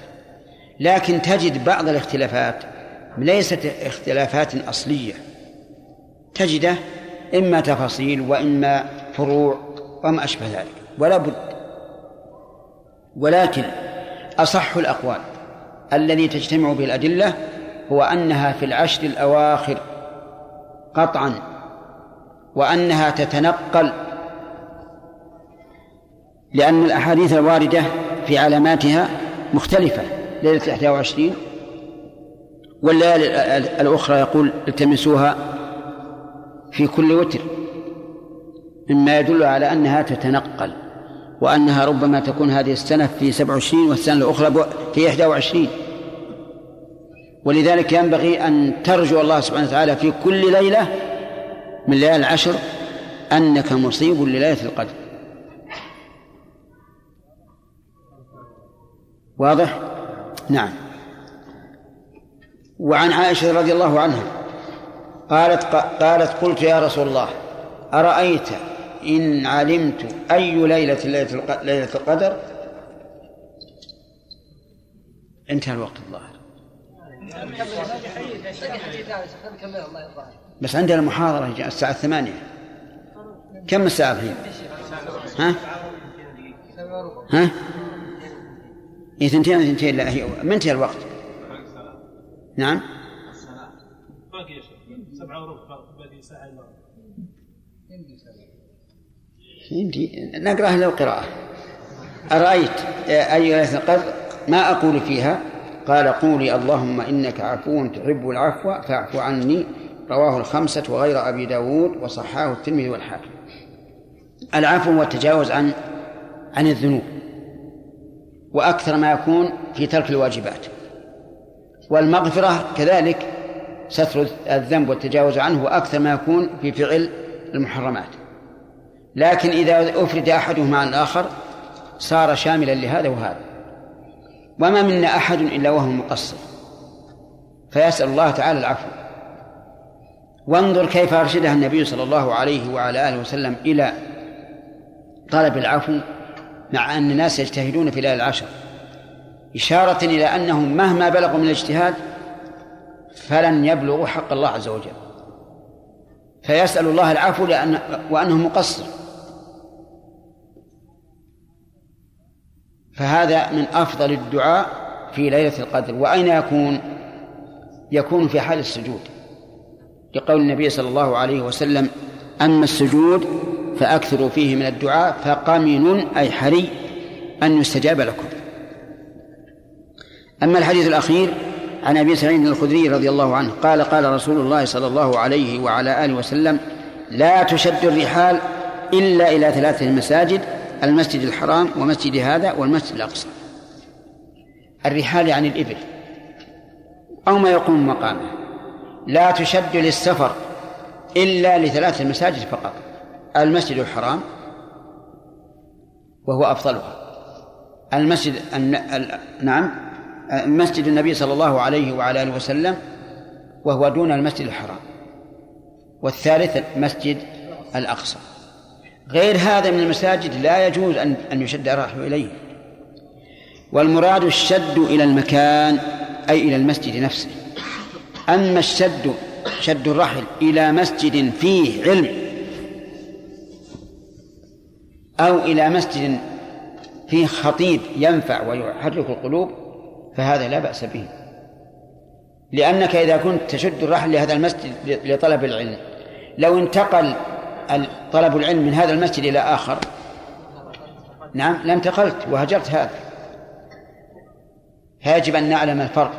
لكن تجد بعض الاختلافات ليست اختلافات أصلية. تجده إما تفاصيل وإما فروع وما أشبه ذلك. ولا بد ولكن أصح الأقوال الذي تجتمع به الأدلة هو أنها في العشر الأواخر قطعا وأنها تتنقل لأن الأحاديث الواردة في علاماتها مختلفة. ليلة الإحدى وعشرين والليالي الأخرى يقول التمسوها في كل وتر مما يدل على أنها تتنقل. وأنها ربما تكون هذه السنة في سبع وعشرين والسنة الأخرى في إحدى وعشرين. ولذلك ينبغي أن ترجو الله سبحانه وتعالى في كل ليلة من ليالي العشر أنك مصيب لليلة القدر. واضح؟ نعم. وعن عائشة رضي الله عنها قالت قالت قلت يا رسول الله أرأيت إن علمت أي ليلة ليلة القدر. انتهى الوقت الظاهر. بس عندنا محاضرة الساعة الثمانية. كم الساعة الحين؟ ها؟ ها؟ هي ثنتين ثنتين؟ لا هي منتهى الوقت. نعم؟ باقي يا شيخ سبعة وربع باقي ساعة إلا ربع. يمدي نقرأها للقراءة أرأيت أيها قد ما أقول فيها؟ قال قولي اللهم إنك عفو تحب العفو فاعف عني. رواه الخمسة وغير أبي داود وصححه الترمذي والحاكم. العفو والتجاوز عن عن الذنوب وأكثر ما يكون في ترك الواجبات. والمغفرة كذلك ستر الذنب والتجاوز عنه وأكثر ما يكون في فعل المحرمات. لكن إذا أفرد أحدهما عن الآخر صار شاملا لهذا وهذا. وما منا أحد إلا وهو مقصر فيسأل الله تعالى العفو. وانظر كيف أرشدها النبي صلى الله عليه وعلى آله وسلم إلى طلب العفو مع أن الناس يجتهدون في الليالي العشر. إشارة إلى أنهم مهما بلغوا من الاجتهاد فلن يبلغوا حق الله عز وجل. فيسأل الله العفو لأن وأنه مقصر. فهذا من أفضل الدعاء في ليلة القدر. وأين يكون؟ يكون في حال السجود. لقول النبي صلى الله عليه وسلم أما السجود فأكثروا فيه من الدعاء فقمن أي حري أن يستجاب لكم. أما الحديث الأخير عن أبي سعيد الخدري رضي الله عنه قال قال رسول الله صلى الله عليه وعلى آله وسلم لا تشد الرحال إلا إلى ثلاثة مساجد المسجد الحرام ومسجد هذا والمسجد الأقصى. الرحال يعني الإبل. أو ما يقوم مقامه. لا تشد للسفر إلا لثلاث المساجد فقط. المسجد الحرام وهو أفضلها. المسجد نعم. مسجد النبي صلى الله عليه وعلى آله وسلم وهو دون المسجد الحرام. والثالث مسجد الأقصى. غير هذا من المساجد لا يجوز أن أن يشد الرحل إليه. والمراد الشد إلى المكان أي إلى المسجد نفسه. أما الشد شد الرحل إلى مسجد فيه علم أو إلى مسجد فيه خطيب ينفع ويحرك القلوب فهذا لا بأس به. لأنك إذا كنت تشد الرحل لهذا المسجد لطلب العلم لو انتقل طلب العلم من هذا المسجد إلى آخر. نعم لانتقلت وهجرت هذا. فيجب أن نعلم الفرق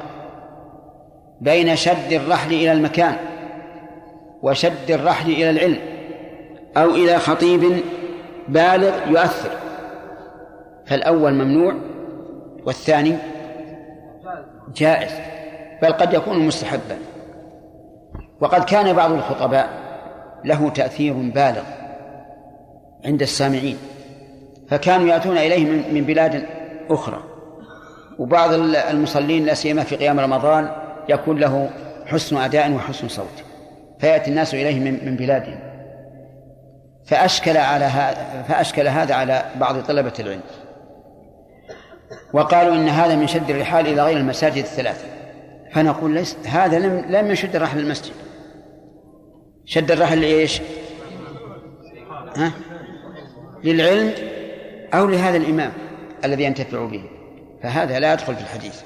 بين شد الرحل إلى المكان وشد الرحل إلى العلم أو إلى خطيب بالغ يؤثر. فالأول ممنوع والثاني جائز بل قد يكون مستحبا. وقد كان بعض الخطباء له تأثير بالغ عند السامعين فكانوا يأتون إليه من بلاد أخرى. وبعض المصلين لا سيما في قيام رمضان يكون له حسن أداء وحسن صوت فيأتي الناس إليه من بلادهم. فأشكل على هذا فأشكل هذا على بعض طلبة العلم. وقالوا إن هذا من شد الرحال إلى غير المساجد الثلاثة. فنقول ليس هذا لم لم يشد الرحل المسجد شد الرحل لإيش؟ ها؟ للعلم أو لهذا الإمام الذي ينتفع به. فهذا لا يدخل في الحديث.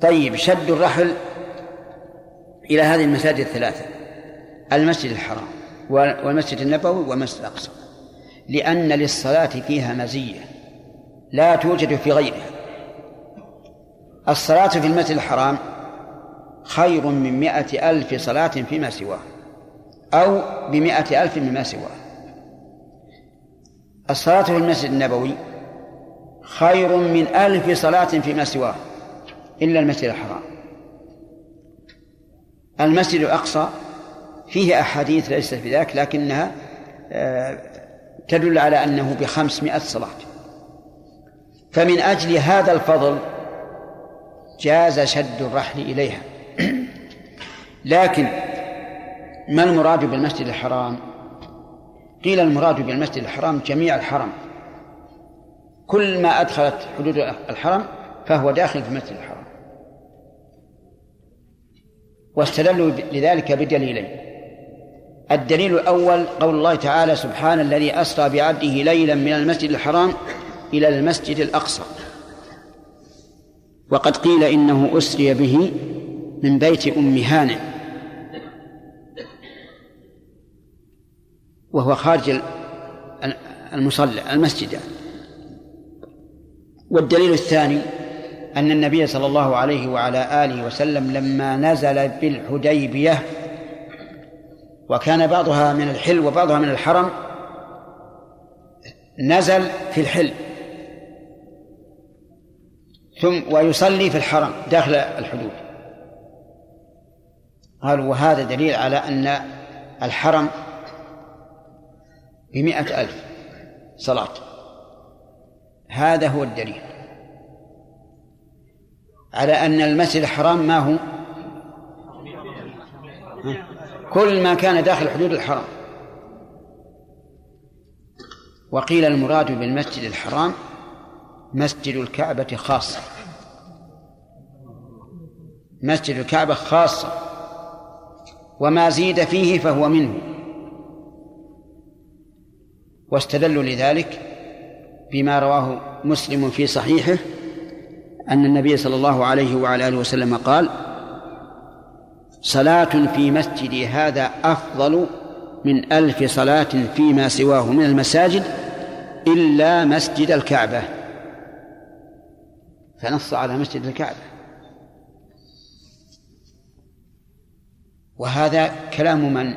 طيب شد الرحل إلى هذه المساجد الثلاثة. المسجد الحرام والمسجد النبوي والمسجد الأقصى. لأن للصلاة فيها مزية. لا توجد في غيرها. الصلاة في المسجد الحرام خير من مائة ألف صلاة فيما سواه أو بمائة ألف مما سواه. الصلاة في المسجد النبوي خير من ألف صلاة فيما سواه إلا المسجد الحرام. المسجد الأقصى فيه أحاديث ليست بذاك لكنها آه، تدل على أنه بخمسمائة صلاة. فمن أجل هذا الفضل جاز شد الرحل إليها. لكن ما المراد بالمسجد الحرام؟ قيل المراد بالمسجد الحرام جميع الحرم. كل ما أدخلت حدود الحرم فهو داخل في المسجد الحرام. واستدلوا لذلك بدليلين. الدليل الأول قول الله تعالى سبحان الذي أسرى بعبده ليلا من المسجد الحرام إلى المسجد الأقصى. وقد قيل إنه أسري به من بيت أم هانئ. وهو خارج المصلى المسجد يعني. والدليل الثاني أن النبي صلى الله عليه وعلى آله وسلم لما نزل بالحديبية وكان بعضها من الحل وبعضها من الحرم نزل في الحل ثم ويصلي في الحرم داخل الحدود قالوا وهذا دليل على أن الحرم بمئة ألف صلاة. هذا هو الدليل. على أن المسجد الحرام ما هو؟ كل ما كان داخل حدود الحرم وقيل المراد بالمسجد الحرام مسجد الكعبة خاصة. مسجد الكعبة خاصة. وما زيد فيه فهو منه. واستدلوا لذلك بما رواه مسلم في صحيحه أن النبي صلى الله عليه وعلى آله وسلم قال صلاة في مسجدي هذا أفضل من ألف صلاة فيما سواه من المساجد إلا مسجد الكعبة. فنص على مسجد الكعبة. وهذا كلام من؟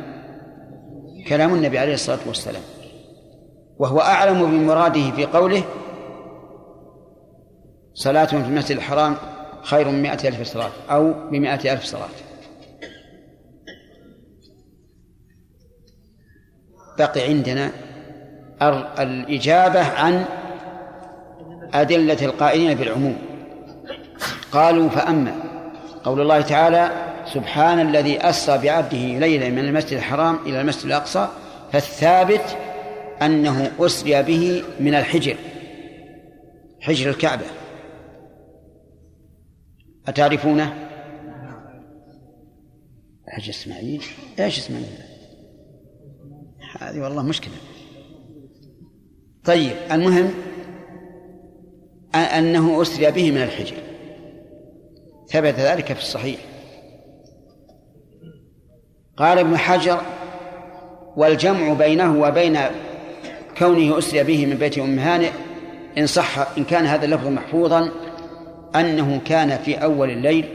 كلام النبي عليه الصلاة والسلام. وهو أعلم بمراده في قوله صلاة في المسجد الحرام خير من مائة ألف صلاة أو بمائة ألف صلاة. بقي عندنا الإجابة عن أدلة القائلين بالعموم. قالوا فأما قول الله تعالى سبحان الذي أسرى بعبده ليلا من المسجد الحرام إلى المسجد الأقصى فالثابت أنه أسري به من الحجر حجر الكعبة. أتعرفونه؟ حج إسماعيل إيش اسمه؟ هذه والله مشكلة. طيب المهم أنه أسري به من الحجر. ثبت ذلك في الصحيح. قال ابن حجر والجمع بينه وبين كونه أسري به من بيت أم هانئ إن صح إن كان هذا اللفظ محفوظا أنه كان في أول الليل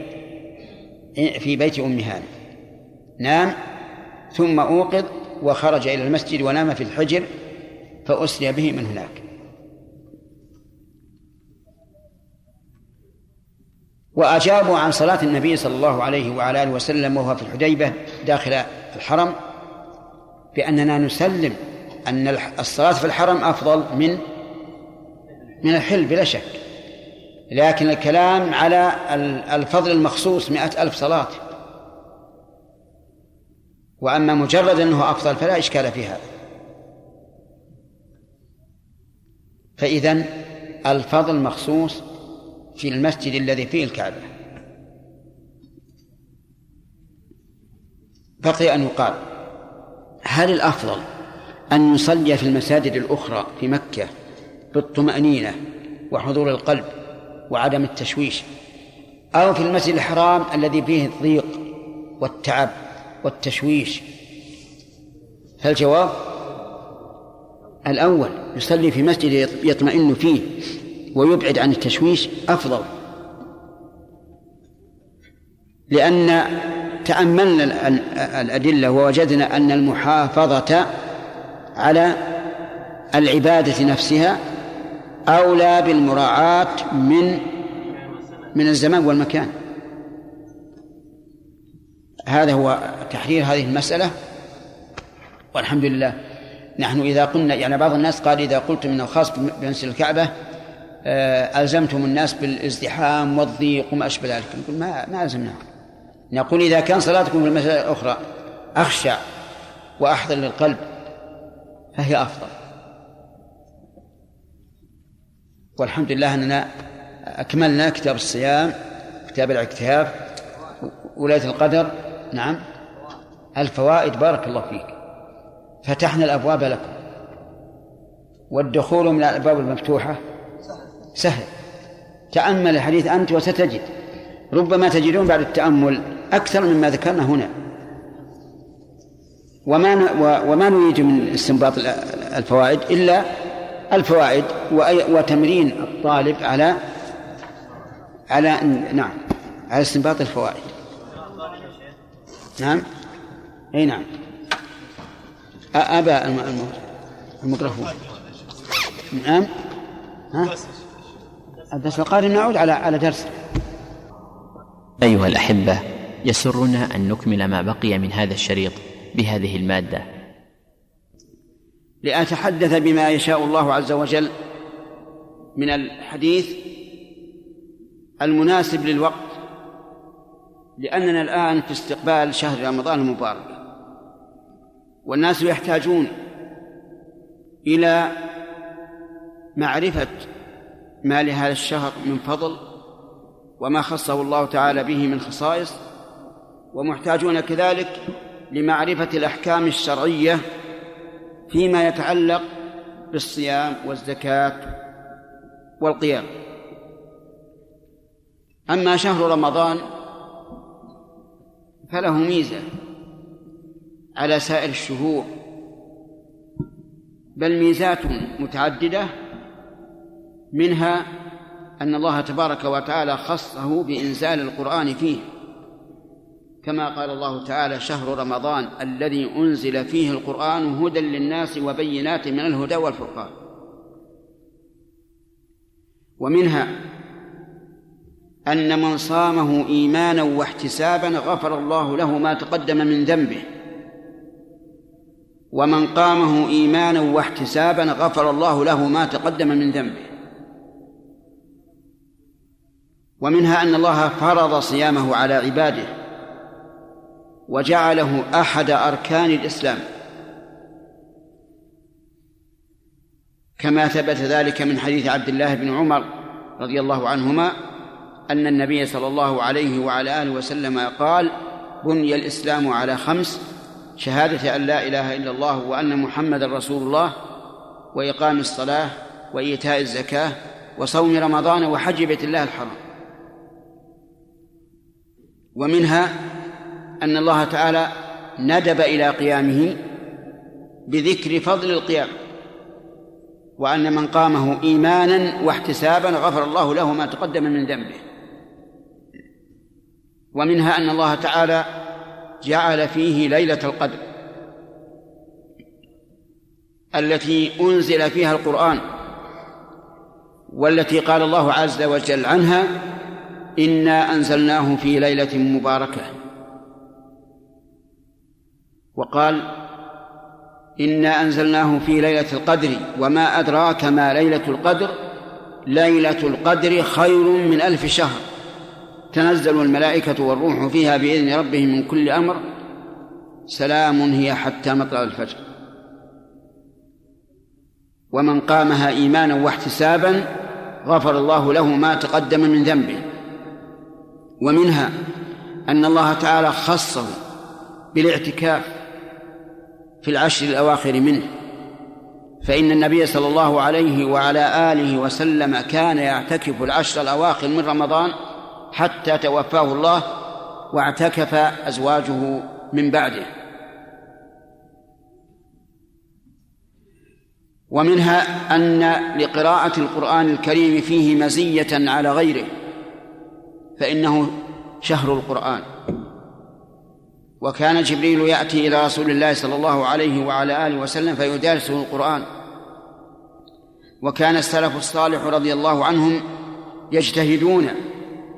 في بيت أم هانئ. نام ثم أوقظ وخرج إلى المسجد ونام في الحجر فأسري به من هناك. وأجابوا عن صلاة النبي صلى الله عليه وعلى آله وسلم وهو في الحديبة داخل الحرم بأننا نسلم أن الصلاة في الحرم أفضل من من الحل بلا شك. لكن الكلام على الفضل المخصوص مئة ألف صلاة. وأما مجرد أنه أفضل فلا إشكال في هذا. فإذا الفضل مخصوص في المسجد الذي فيه الكعبة. بقي أن يقال هل الأفضل أن يصلي في المساجد الأخرى في مكة بالطمأنينة وحضور القلب وعدم التشويش أو في المسجد الحرام الذي فيه الضيق والتعب والتشويش. فالجواب الأول يصلي في مسجد يطمئن فيه ويبعد عن التشويش أفضل. لأن تأملنا الأدلة ووجدنا أن المحافظة على العبادة نفسها أولى بالمراعاة من من الزمان والمكان. هذا هو تحرير هذه المسألة. والحمد لله نحن إذا قلنا يعني بعض الناس قال إذا قلت من الخاص بمسجد الكعبة آه، ألزمتم الناس بالازدحام والضيق وما أشبه ذلك. نقول ما ما ألزمناهم نقول إذا كان صلاتكم في المسألة الأخرى أخشع وأحضر للقلب فهي أفضل. والحمد لله أننا أكملنا كتاب الصيام كتاب الاعتكاف ولاية القدر. نعم. الفوائد بارك الله فيك. فتحنا الأبواب لكم. والدخول من الأبواب المفتوحة سهل. تأمل الحديث أنت وستجد. ربما تجدون بعد التأمل أكثر مما ذكرنا هنا. وما وما نريد من استنباط الفوائد إلا الفوائد وتمرين الطالب على على نعم على استنباط الفوائد. نعم؟ أي نعم. أبا الميكروفون. نعم؟ ها؟ الدرس القادم نعود على على درس. أيها الأحبة يسرنا أن نكمل ما بقي من هذا الشريط. بهذه المادة. لأتحدث بما يشاء الله عز وجل من الحديث المناسب للوقت لأننا الآن في استقبال شهر رمضان المبارك والناس يحتاجون إلى معرفة ما لهذا الشهر من فضل وما خصه الله تعالى به من خصائص ومحتاجون كذلك لمعرفة الأحكام الشرعية فيما يتعلق بالصيام والزكاة والقيام. أما شهر رمضان فله ميزة على سائر الشهور بل ميزات متعددة منها أن الله تبارك وتعالى خصه بإنزال القرآن فيه. كما قال الله تعالى شهر رمضان الذي أنزل فيه القرآن هدى للناس وبينات من الهدى والفرقان. ومنها أن من صامه إيمانا واحتسابا غفر الله له ما تقدم من ذنبه. ومن قامه إيمانا واحتسابا غفر الله له ما تقدم من ذنبه. ومنها أن الله فرض صيامه على عباده. وجعله أحد أركان الإسلام. كما ثبت ذلك من حديث عبد الله بن عمر رضي الله عنهما أن النبي صلى الله عليه وعلى آله وسلم قال بني الإسلام على خمس شهادة أن لا إله إلا الله وأن محمدا رسول الله وإقام الصلاة وإيتاء الزكاة وصوم رمضان وحج بيت الله الحرام. ومنها أن الله تعالى ندب إلى قيامه بذكر فضل القيام وأن من قامه إيمانا واحتسابا غفر الله له ما تقدم من ذنبه. ومنها أن الله تعالى جعل فيه ليلة القدر التي أنزل فيها القرآن والتي قال الله عز وجل عنها إنا أنزلناه في ليلة مباركة. وقال إنا أنزلناه في ليلة القدر وما أدراك ما ليلة القدر؟ ليلة القدر خير من ألف شهر. تنزل الملائكة والروح فيها بإذن ربهم من كل أمر. سلام هي حتى مطلع الفجر. ومن قامها إيمانا واحتسابا غفر الله له ما تقدم من ذنبه. ومنها أن الله تعالى خصه بالاعتكاف في العشر الأواخر منه. فإن النبي صلى الله عليه وعلى آله وسلم كان يعتكف العشر الأواخر من رمضان حتى توفاه الله واعتكف أزواجه من بعده. ومنها أن لقراءة القرآن الكريم فيه مزية على غيره فإنه شهر القرآن. وكان جبريل يأتي إلى رسول الله صلى الله عليه وعلى آله وسلم فيدارسه القرآن. وكان السلف الصالح رضي الله عنهم يجتهدون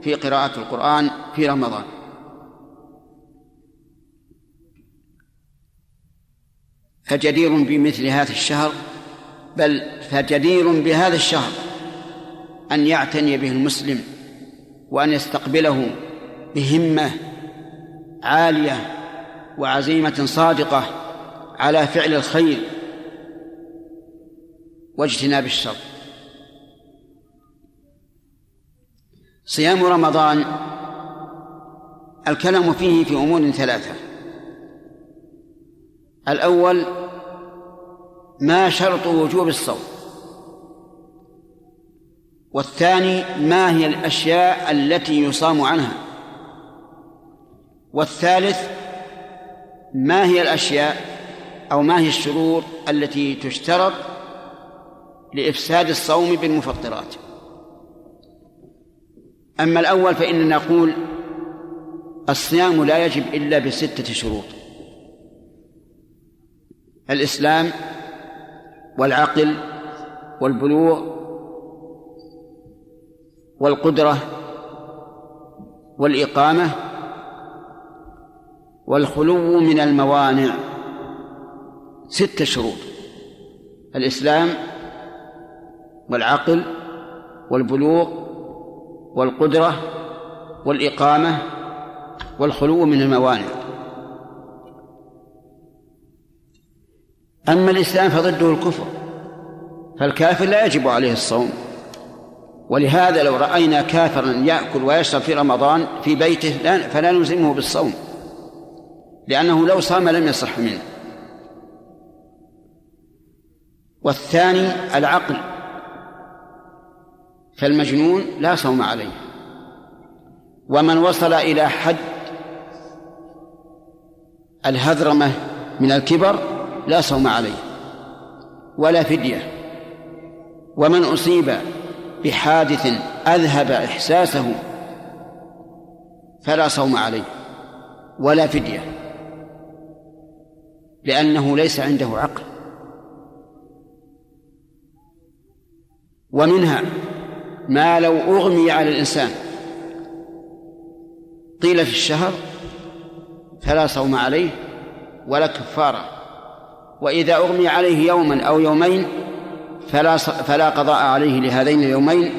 في قراءة القرآن في رمضان. فجدير بمثل هذا الشهر بل فجدير بهذا الشهر أن يعتني به المسلم وأن يستقبله بهمة عالية وعزيمة صادقة على فعل الخير واجتناب الشر. صيام رمضان الكلام فيه في أمور ثلاثة. الأول ما شرط وجوب الصوم. والثاني ما هي الأشياء التي يصام عنها. والثالث ما هي الأشياء أو ما هي الشرور التي تشترط لإفساد الصوم بالمفطرات؟ أما الأول فإننا نقول الصيام لا يجب إلا بستة شروط الإسلام والعقل والبلوغ والقدرة والإقامة والخلو من الموانع. ست شروط. الإسلام والعقل والبلوغ والقدرة والإقامة والخلو من الموانع. أما الإسلام فضده الكفر فالكافر لا يجب عليه الصوم. ولهذا لو رأينا كافرا يأكل ويشرب في رمضان في بيته فلا نلزمه بالصوم. لأنه لو صام لم يصح منه. والثاني العقل. فالمجنون لا صوم عليه. ومن وصل إلى حد الهذرمة من الكبر لا صوم عليه. ولا فدية. ومن أصيب بحادث أذهب إحساسه فلا صوم عليه. ولا فدية. لأنه ليس عنده عقل. ومنها ما لو أغمي على الإنسان. طيلة الشهر فلا صوم عليه ولا كفارة وإذا أغمي عليه يوما أو يومين فلا فلا قضاء عليه لهذين اليومين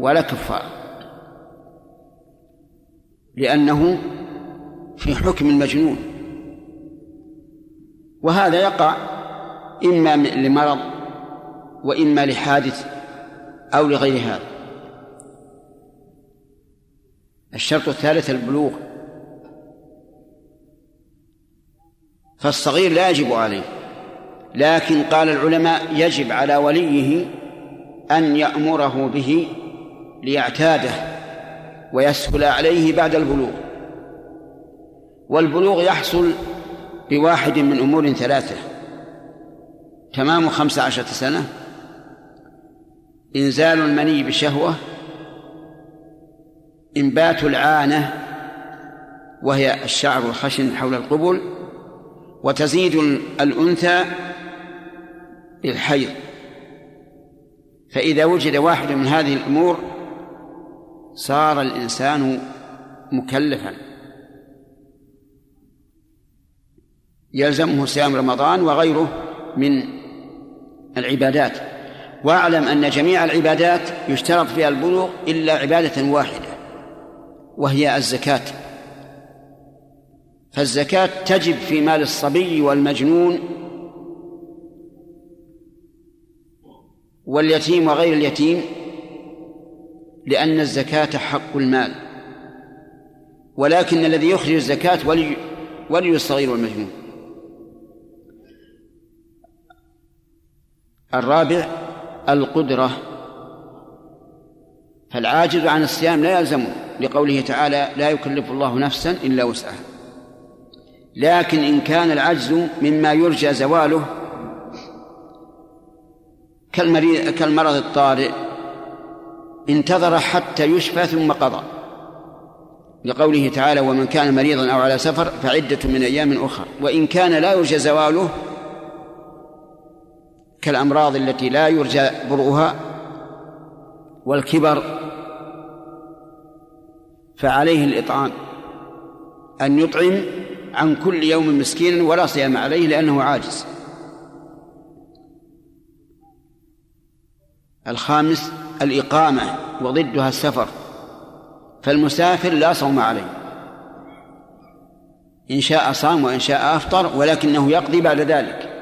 ولا كفارة لأنه في حكم المجنون. وهذا يقع إما لمرض وإما لحادث أو لغير هذا. الشرط الثالث البلوغ. فالصغير لا يجب عليه لكن قال العلماء يجب على وليه أن يأمره به ليعتاده ويسهل عليه بعد البلوغ. والبلوغ يحصل بواحد من أمور ثلاثة. تمام خمس عشرة سنة. إنزال المني بشهوة. إنبات العانة وهي الشعر الخشن حول القبل. وتزيد الأنثى بالحيض فإذا وجد واحد من هذه الأمور صار الإنسان مكلفا. يلزمه صيام رمضان وغيره من العبادات. واعلم أن جميع العبادات يشترط فيها البلوغ إلا عبادة واحدة وهي الزكاة. فالزكاة تجب في مال الصبي والمجنون واليتيم وغير اليتيم لأن الزكاة حق المال. ولكن الذي يخرج الزكاة ولي ولي الصغير والمجنون. الرابع القدرة. فالعاجز عن الصيام لا يلزمه لقوله تعالى لا يكلف الله نفسا إلا وسعها لكن إن كان العجز مما يرجى زواله كالمريض كالمرض الطارئ انتظر حتى يشفى ثم قضى. لقوله تعالى ومن كان مريضا أو على سفر فعدة من أيام أخرى وإن كان لا يرجى زواله كالأمراض التي لا يرجى برؤها والكبر فعليه الإطعام. أن يطعم عن كل يوم مسكينا ولا صيام عليه لأنه عاجز. الخامس الإقامة وضدها السفر فالمسافر لا صوم عليه. إن شاء صام وإن شاء أفطر ولكنه يقضي بعد ذلك.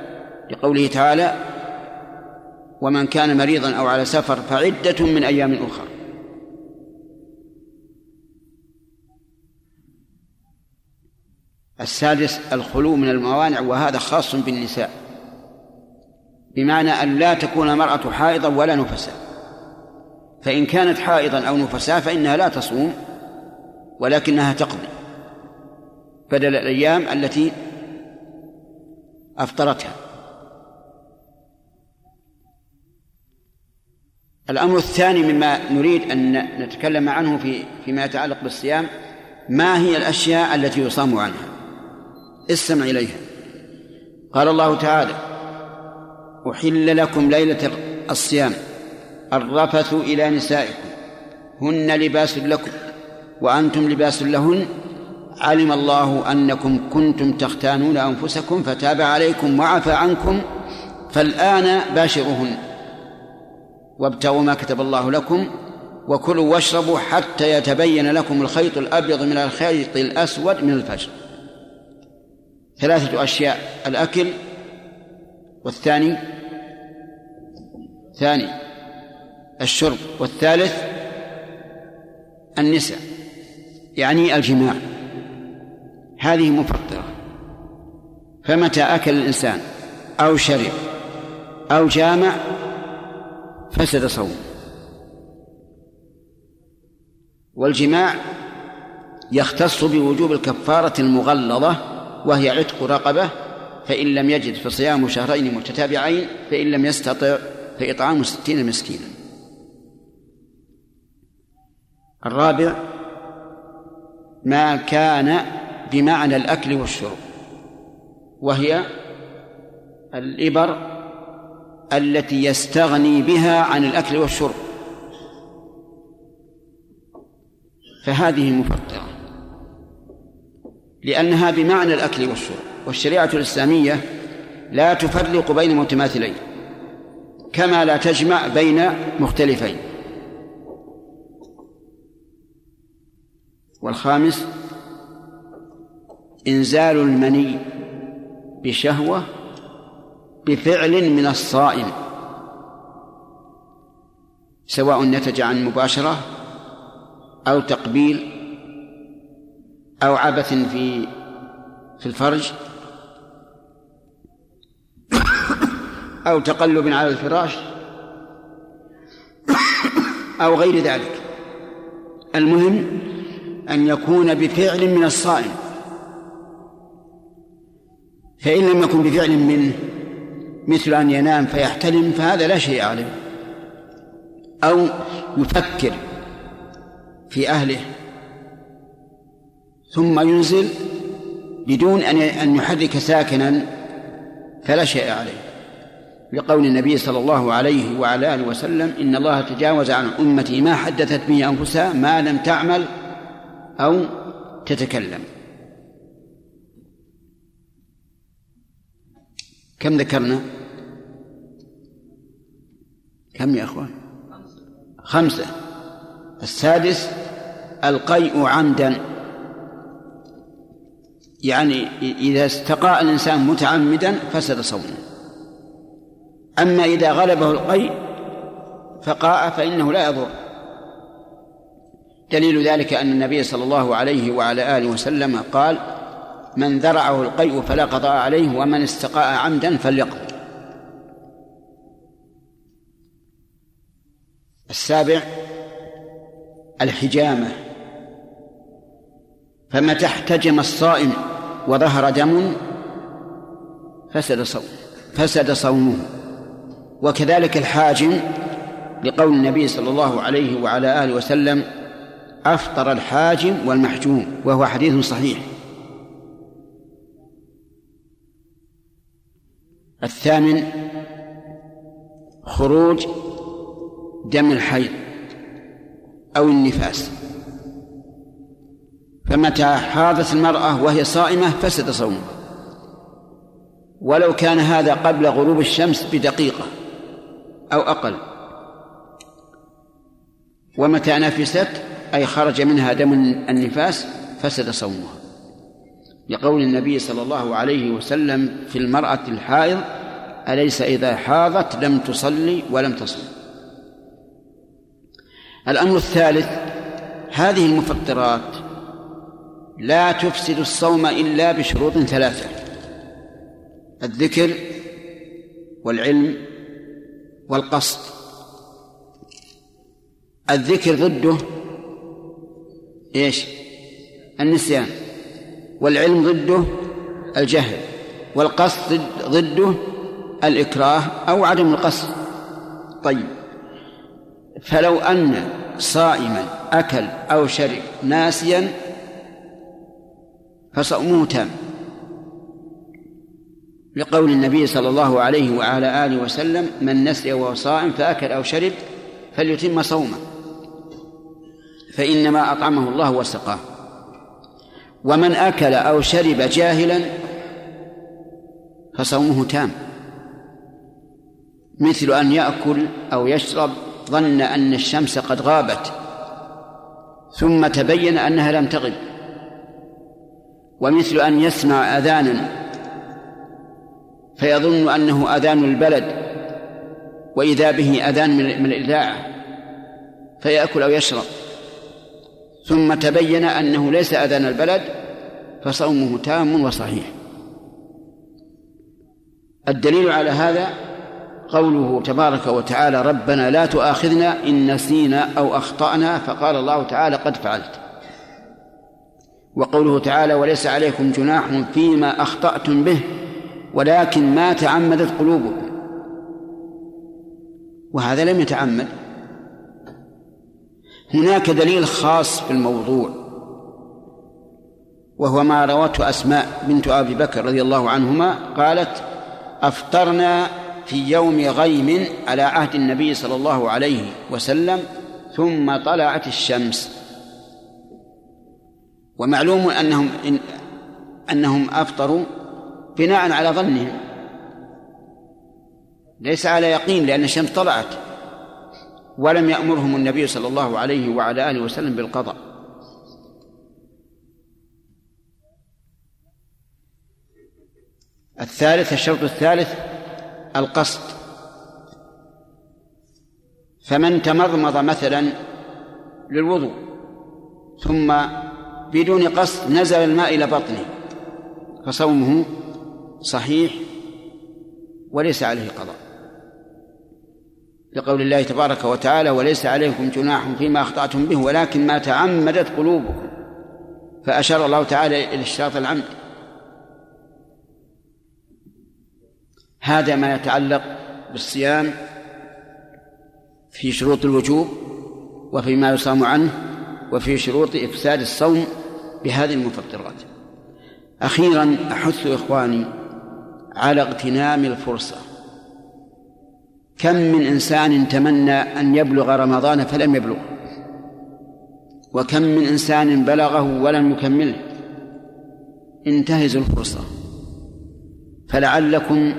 لقوله تعالى ومن كان مريضا أو على سفر فعدة من أيام أخرى السادس الخلو من الموانع وهذا خاص بالنساء. بمعنى أن لا تكون المرأة حائضا ولا نفساء فإن كانت حائضا أو نفساء فإنها لا تصوم ولكنها تقضي. بدل الأيام التي أفطرتها. الأمر الثاني مما نريد أن نتكلم عنه في فيما يتعلق بالصيام ما هي الأشياء التي يصام عنها؟ استمع إليها. قال الله تعالى أحل لكم ليلة الصيام الرفث إلى نسائكم هن لباس لكم وأنتم لباس لهن. علم الله أنكم كنتم تختانون أنفسكم فتاب عليكم وعفى عنكم فالآن باشروهن وابتغوا ما كتب الله لكم وكلوا واشربوا حتى يتبين لكم الخيط الأبيض من الخيط الأسود من الفجر. ثلاثة أشياء الأكل والثاني ثاني الشرب والثالث النساء يعني الجماع. هذه مفطرة فمتى أكل الإنسان؟ أو شرب أو جامع فسد صومه والجماع يختص بوجوب الكفارة المغلظة وهي عتق رقبة فإن لم يجد فصيام شهرين متتابعين فإن لم يستطع فإطعام ستين مسكينا. الرابع ما كان بمعنى الأكل والشرب وهي الإبر التي يستغني بها عن الأكل والشرب. فهذه مفطرة. لأنها بمعنى الأكل والشرب. والشريعة الإسلامية لا تفرق بين متماثلين كما لا تجمع بين مختلفين. والخامس إنزال المني بشهوة بفعل من الصائم. سواء نتج عن مباشرة أو تقبيل أو عبث في في الفرج أو تقلب على الفراش أو غير ذلك. المهم أن يكون بفعل من الصائم. فإن لم يكن بفعل منه مثل أن ينام فيحتلم فهذا لا شيء عليه أو يفكر في أهله ثم ينزل بدون أن أن يحرك ساكنا فلا شيء عليه لقول النبي صلى الله عليه وعلى آله وسلم إن الله تجاوز عن أمتي ما حدثت به أنفسها ما لم تعمل أو تتكلم. كم ذكرنا؟ كم يا أخوان؟ خمسة. السادس القيء عمدا. يعني إذا استقاء الإنسان متعمدا فسد صومه. أما إذا غلبه القيء فقاء فإنه لا يضر. دليل ذلك أن النبي صلى الله عليه وعلى آله وسلم قال من ذرعه القيء فلا قضاء عليه ومن استقاء عمدا فليقضي السابع الحجامة. فمتى احتجم الصائم وظهر دم فسد صومه فسد صومه. وكذلك الحاجم لقول النبي صلى الله عليه وعلى آله وسلم أفطر الحاجم والمحجوم وهو حديث صحيح. الثامن خروج دم الحيض أو النفاس. فمتى حاضت المرأة وهي صائمة فسد صومها ولو كان هذا قبل غروب الشمس بدقيقة أو أقل. ومتى نفست؟ أي خرج منها دم النفاس فسد صومها. لقول النبي صلى الله عليه وسلم في المرأة الحائض أليس إذا حاضت لم تصلي ولم تصم الأمر الثالث هذه المفطرات لا تفسد الصوم إلا بشروط ثلاثة الذكر والعلم والقصد. الذكر ضده إيش؟ النسيان. والعلم ضده الجهل والقصد ضده الإكراه أو عدم القصد. طيب. فلو أن صائما أكل أو شرب ناسيا فصومه تام لقول النبي صلى الله عليه وعلى آله وسلم من نسي وهو صائم فأكل أو شرب فليتم صومه فإنما أطعمه الله وسقاه. ومن أكل أو شرب جاهلا فصومه تام. مثل أن يأكل أو يشرب ظن أن الشمس قد غابت ثم تبين أنها لم تغب. ومثل أن يسمع أذانا فيظن أنه أذان البلد وإذا به أذان من الإذاعة فيأكل أو يشرب. ثم تبين أنه ليس أذان البلد فصومه تام وصحيح. الدليل على هذا قوله تبارك وتعالى ربنا لا تؤاخذنا إن نسينا أو أخطأنا فقال الله تعالى قد فعلت وقوله تعالى وليس عليكم جناح فيما أخطأتم به ولكن ما تعمدت قلوبكم وهذا لم يتعمد. هناك دليل خاص في الموضوع وهو ما روته أسماء بنت أبي بكر رضي الله عنهما قالت أفطرنا في يوم غيم على عهد النبي صلى الله عليه وسلم ثم طلعت الشمس. ومعلوم أنهم إن أنهم أفطروا بناء على ظنهم ليس على يقين لأن الشمس طلعت. ولم يأمرهم النبي صلى الله عليه وعلى آله وسلم بالقضاء. الثالث الشرط الثالث القصد. فمن تمضمض مثلا للوضوء ثم بدون قصد نزل الماء إلى بطنه فصومه صحيح وليس عليه قضاء. لقول الله تبارك وتعالى وليس عليكم جناح فيما أخطأتم به ولكن ما تعمدت قلوبكم. فأشار الله تعالى إلى اشتراط العمد. هذا ما يتعلق بالصيام في شروط الوجوب وفيما يصام عنه وفي شروط إفساد الصوم بهذه المفطرات. أخيرا أحث إخواني على اغتنام الفرصة. كم من إنسان تمنى أن يبلغ رمضان فلم يبلغ وكم من إنسان بلغه ولم يكمله؟ انتهزوا الفرصة. فلعلكم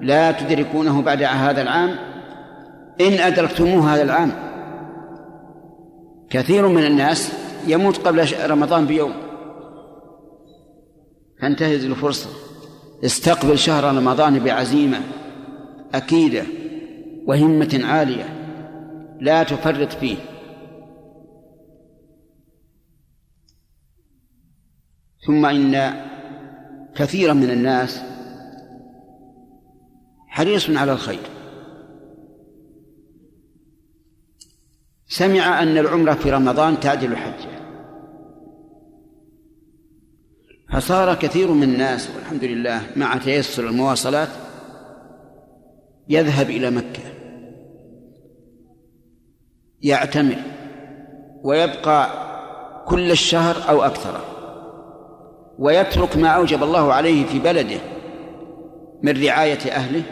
لا تدركونه بعد هذا العام. إن أدركتموه هذا العام كثير من الناس يموت قبل رمضان بيوم. فانتهز الفرصة. استقبل شهر رمضان بعزيمة أكيدة. وهمة عالية لا تفرط فيه. ثم إن كثيرا من الناس حريص على الخير. سمع أن العمرة في رمضان تعدل حجة. فصار كثير من الناس والحمد لله مع تيسر المواصلات يذهب إلى مكة. يعتمر ويبقى كل الشهر أو أكثر ويترك ما أوجب الله عليه في بلده من رعاية أهله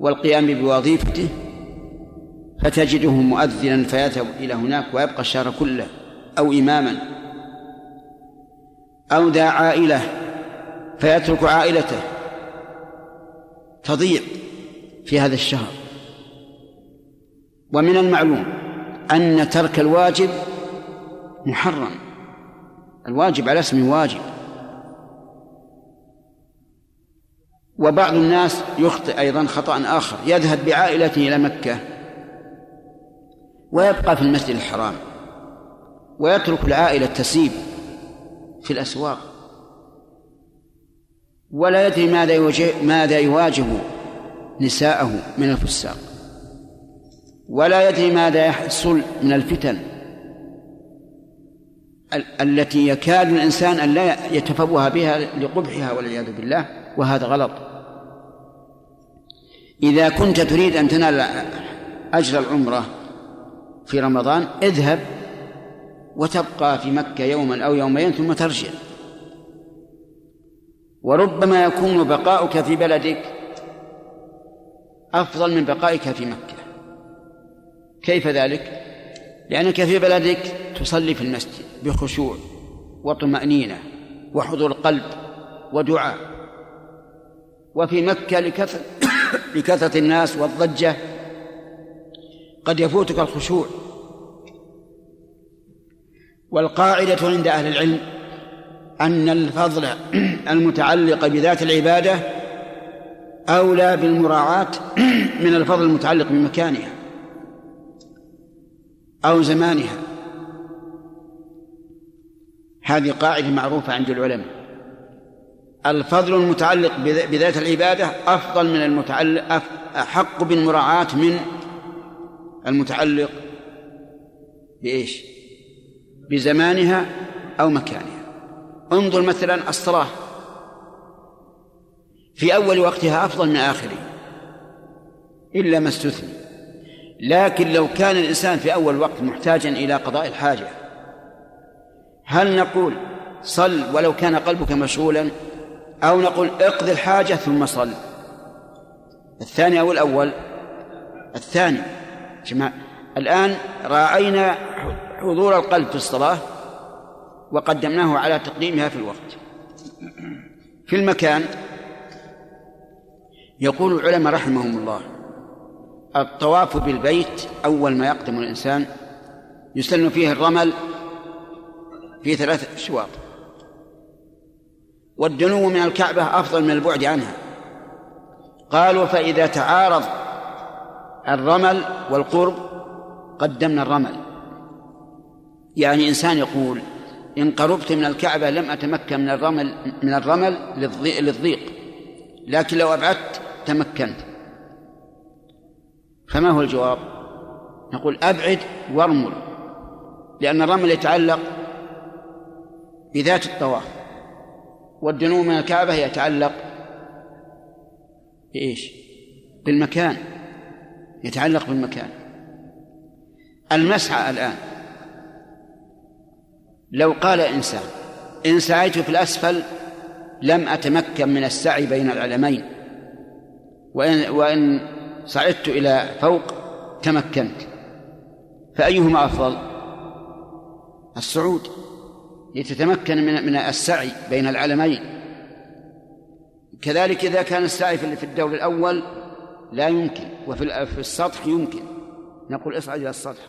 والقيام بوظيفته فتجده مؤذنا فيذهب إلى هناك ويبقى الشهر كله أو إماما أو ذا عائلة فيترك عائلته تضيع في هذا الشهر. ومن المعلوم أن ترك الواجب محرم. الواجب على اسم واجب. وبعض الناس يخطئ أيضا خطأ آخر. يذهب بعائلته إلى مكة ويبقى في المسجد الحرام. ويترك العائلة تسيب في الأسواق. ولا يدري ماذا ماذا يواجه نساءه من الفساق. ولا يدري ماذا يحصل من الفتن. التي يكاد الإنسان أن لا يتفوه بها لقبحها والعياذ بالله وهذا غلط. إذا كنت تريد أن تنال أجر العمرة في رمضان اذهب وتبقى في مكة يوما أو يومين ثم ترجع. وربما يكون بقاؤك في بلدك أفضل من بقائك في مكة. كيف ذلك؟ لأنك في بلدك تصلي في المسجد بخشوع وطمأنينة وحضور قلب ودعاء. وفي مكة لكثرة لكثرة الناس والضجة قد يفوتك الخشوع. والقاعدة عند أهل العلم أن الفضل المتعلق بذات العبادة أولى بالمراعاة من الفضل المتعلق بمكانها. أو زمانها. هذه قاعدة معروفة عند العلماء. الفضل المتعلق بذات العبادة أفضل من المتعلق أحق بالمراعاة من المتعلق بإيش؟ بزمانها أو مكانها. انظر مثلا الصلاة. في أول وقتها أفضل من آخره إلا ما استثني. لكن لو كان الإنسان في أول وقت محتاجا إلى قضاء الحاجة هل نقول صل ولو كان قلبك مشغولا؟ أو نقول اقضي الحاجة ثم صل؟ الثاني أو الأول؟ الثاني. جماعة الآن راعينا حضور القلب في الصلاة وقدمناه على تقديمها في الوقت. في المكان يقول العلماء رحمهم الله الطواف بالبيت أول ما يقدم الإنسان يسن فيه الرمل في ثلاث أشواط والدنو من الكعبة أفضل من البعد عنها. قالوا فإذا تعارض الرمل والقرب قدمنا الرمل. يعني إنسان يقول إن قربت من الكعبة لم أتمكن من الرمل من الرمل للضيق. لكن لو أبعدت تمكنت. فما هو الجواب؟ نقول أبعد وارمل لأن الرمل يتعلق بذات الطواف والدنو من الكعبة يتعلق بإيش؟ بالمكان يتعلق بالمكان المسعى الآن لو قال إنسان إن سعيت في الأسفل لم أتمكن من السعي بين العلمين وإن, وإن صعدت إلى فوق تمكنت. فأيهما أفضل؟ الصعود. لتتمكن من من السعي بين العلمين. كذلك إذا كان السعي في الدور الأول لا يمكن وفي السطح يمكن. نقول اصعد إلى السطح.